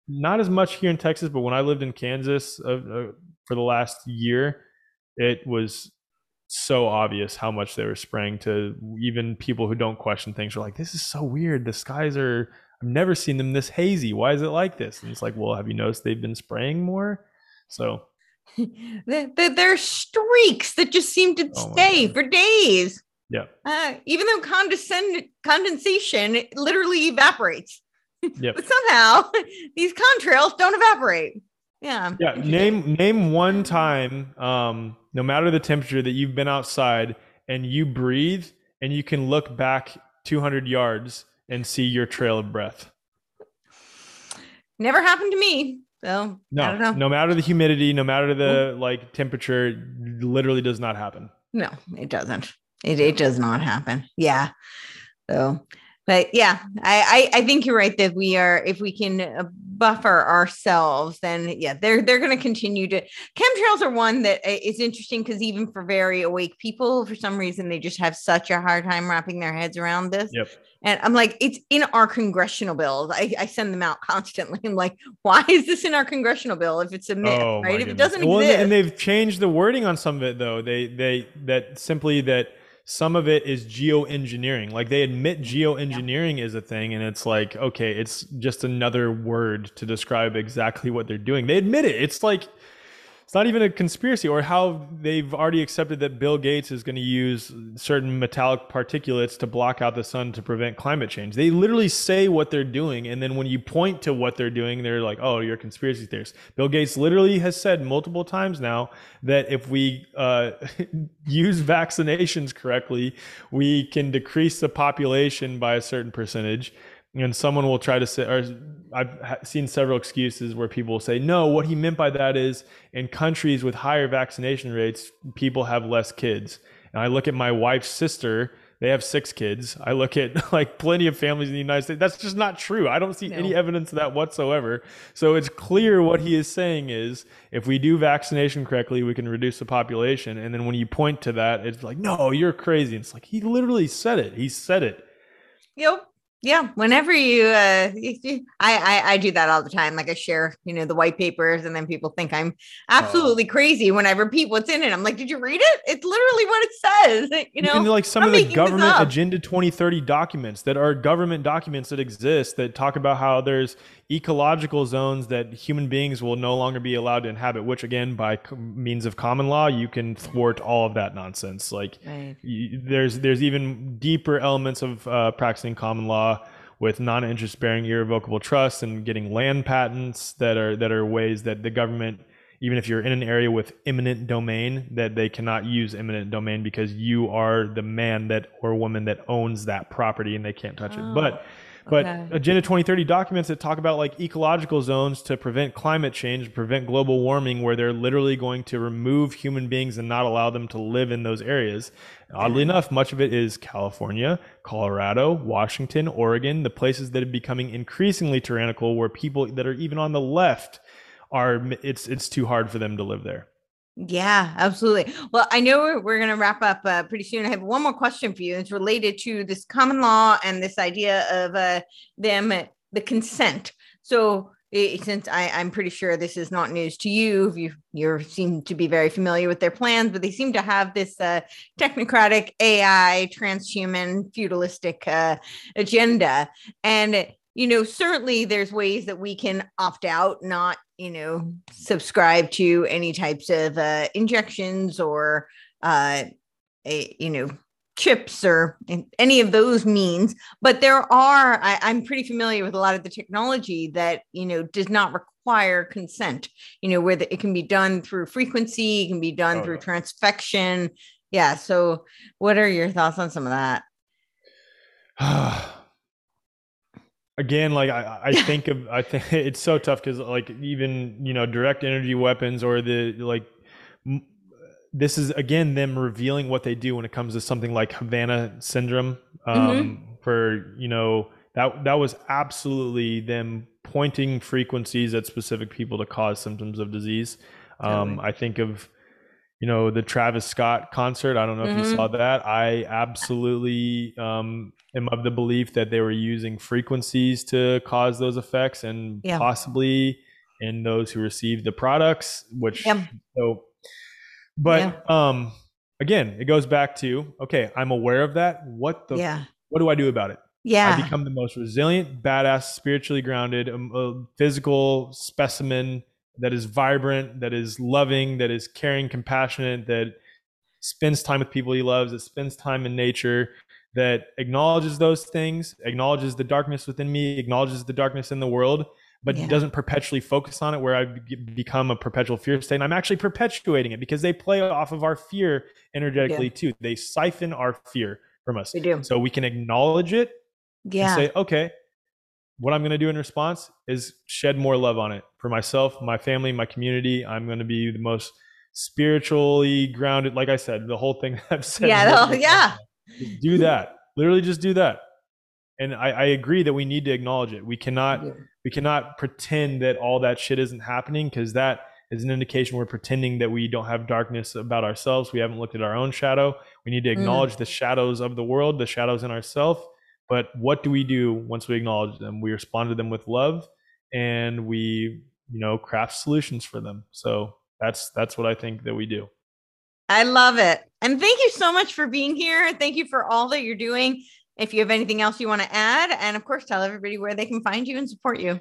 not as much here in texas but when i lived in kansas uh, uh, for the last year it was so obvious how much they were spraying to even people who don't question things. Are like this is so weird. The skies are I've never seen them this hazy. Why is it like this? And it's like, well, have you noticed they've been spraying more? So *laughs* there, there, there are streaks that just seem to Oh stay for days. yeah, Uh, even though condescend- condensation literally evaporates, yep. *laughs* but somehow *laughs* these contrails don't evaporate. Yeah. Yeah, name name one time, um, no matter the temperature, that you've been outside and you breathe and you can look back 200 yards and see your trail of breath. Never happened to me. So I don't No, know. no matter the humidity, no matter the like temperature, literally does not happen. No, it doesn't. It, it does not happen. Yeah. So, but yeah, I, I I think you're right that we are if we can uh, buffer ourselves, then yeah, they're they're going to continue to. Chemtrails are one that uh, interesting because even for very awake people, for some reason they just have such a hard time wrapping their heads around this. Yep. And I'm like, it's in our congressional bills. I, I send them out *laughs* constantly. I'm like, why is this in our congressional bill if it's a myth, Oh, right? If it doesn't well, exist, and they've changed the wording on some of it though. They they that simply that some of it is geoengineering. Like they admit mm-hmm. geoengineering is a thing, and it's like okay, it's just another word to describe exactly what they're doing. They admit it. It's like it's not even a conspiracy or how they've already accepted that Bill Gates is going to use certain metallic particulates to block out the sun to prevent climate change. They literally say what they're doing. And then when you point to what they're doing, they're like, oh, you're a conspiracy theorist. Bill Gates literally has said multiple times now that if we uh, *laughs* use vaccinations correctly, we can decrease the population by a certain percentage and someone will try to say or i've seen several excuses where people will say no what he meant by that is in countries with higher vaccination rates people have less kids. And i look at my wife's sister they have six kids. I look at *laughs* like plenty of families in the united states. That's just not true. I don't see no. any evidence of that whatsoever. So it's clear what he is saying is if we do vaccination correctly we can reduce the population. And then when you point to that it's like no you're crazy. It's like he literally said it. He said it. Yep yeah, whenever you, uh, I, I, I do that all the time. Like I share, you know, the white papers, and then people think I'm absolutely crazy when I repeat what's in it. I'm like, did you read it? It's literally what it says. *laughs* You know, Even like some I'm of the government agenda 2030 documents that are government documents that exist that talk about how there's ecological zones that human beings will no longer be allowed to inhabit. Which again, by means of common law, you can thwart all of that nonsense. Like right. you, there's there's even deeper elements of uh, practicing common law with non-interest bearing irrevocable trusts and getting land patents that are that are ways that the government even if you're in an area with eminent domain that they cannot use eminent domain because you are the man that or woman that owns that property and they can't touch oh. it but oh. But okay. Agenda 2030 documents that talk about like ecological zones to prevent climate change, prevent global warming, where they're literally going to remove human beings and not allow them to live in those areas. Oddly enough, much of it is California, Colorado, Washington, Oregon, the places that are becoming increasingly tyrannical, where people that are even on the left are it's it's too hard for them to live there. Yeah, absolutely. Well, I know we're, we're going to wrap up uh, pretty soon. I have one more question for you. It's related to this common law and this idea of uh, them, the consent. So, it, since I, I'm pretty sure this is not news to you, you you seem to be very familiar with their plans, but they seem to have this uh, technocratic AI, transhuman, feudalistic uh, agenda, and you know certainly there's ways that we can opt out, not you know subscribe to any types of uh, injections or uh, a, you know chips or any of those means. But there are I, i'm pretty familiar with a lot of the technology that you know does not require consent. You know where the, it can be done through frequency it can be done oh, through transfection. Yeah so what are your thoughts on some of that *sighs* *sighs* again like i, I *laughs* think of i think *laughs* it's so tough because like even you know direct energy weapons or the like m- this is again them revealing what they do when it comes to something like havana syndrome um, mm-hmm. for you know that that was absolutely them pointing frequencies at specific people to cause symptoms of disease um, i think of you know the Travis Scott concert. I don't know mm-hmm. if you saw mm-hmm. that. I absolutely um, am of the belief that they were using frequencies to cause those effects, and yeah. possibly in those who received the products. Which yeah. so, but yeah. um, again, it goes back to okay, I'm aware of that. What the yeah. what do I do about it? Yeah, I become the most resilient, badass, spiritually grounded, um, physical specimen that is vibrant, that is loving, that is caring, compassionate, that spends time with people he loves, that spends time in nature, that acknowledges those things, acknowledges the darkness within me, acknowledges the darkness in the world, but yeah. doesn't perpetually focus on it where I become a perpetual fear state. And I'm actually perpetuating it because they play off of our fear energetically too. They siphon our fear from us. They do. So we can acknowledge it yeah. say, okay, what I'm going to do in response is shed more love on it for myself, my family, my community. I'm going to be the most spiritually grounded. Like I said, the whole thing *laughs* I've said. Yeah, yeah. do that. Literally, just do that. And I, I, agree that we need to acknowledge it. We cannot, yeah. we cannot pretend that all that shit isn't happening because that is an indication we're pretending that we don't have darkness about ourselves. We haven't looked at our own shadow. We need to mm. acknowledge mm. the shadows of the world, the shadows in ourselves, but what do we do once we acknowledge them? We respond to them with love and we, you know, craft solutions for them. So that's that's what I think that we do. I love it. And thank you so much for being here. Thank you for all that you're doing. If you have anything else you want to add, and of course, tell everybody where they can find you and support you.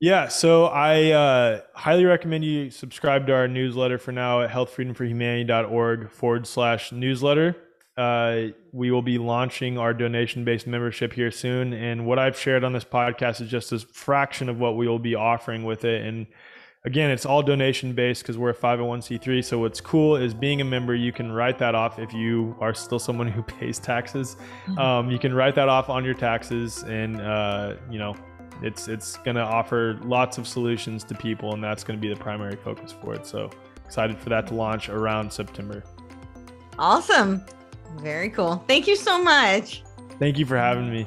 Yeah, so I uh, highly recommend you subscribe to our newsletter for now at healthfreedomforhumanity.org forward slash newsletter. Uh, we will be launching our donation based membership here soon. And what I've shared on this podcast is just a fraction of what we will be offering with it. And again, it's all donation based because we're a 501c3. So what's cool is being a member, you can write that off if you are still someone who *laughs* pays taxes. Mm-hmm. Um, you can write that off on your taxes, and uh, you know it's it's going to offer lots of solutions to people, and that's going to be the primary focus for it. So excited for that to launch around September. Awesome. Very cool. Thank you so much. Thank you for having me.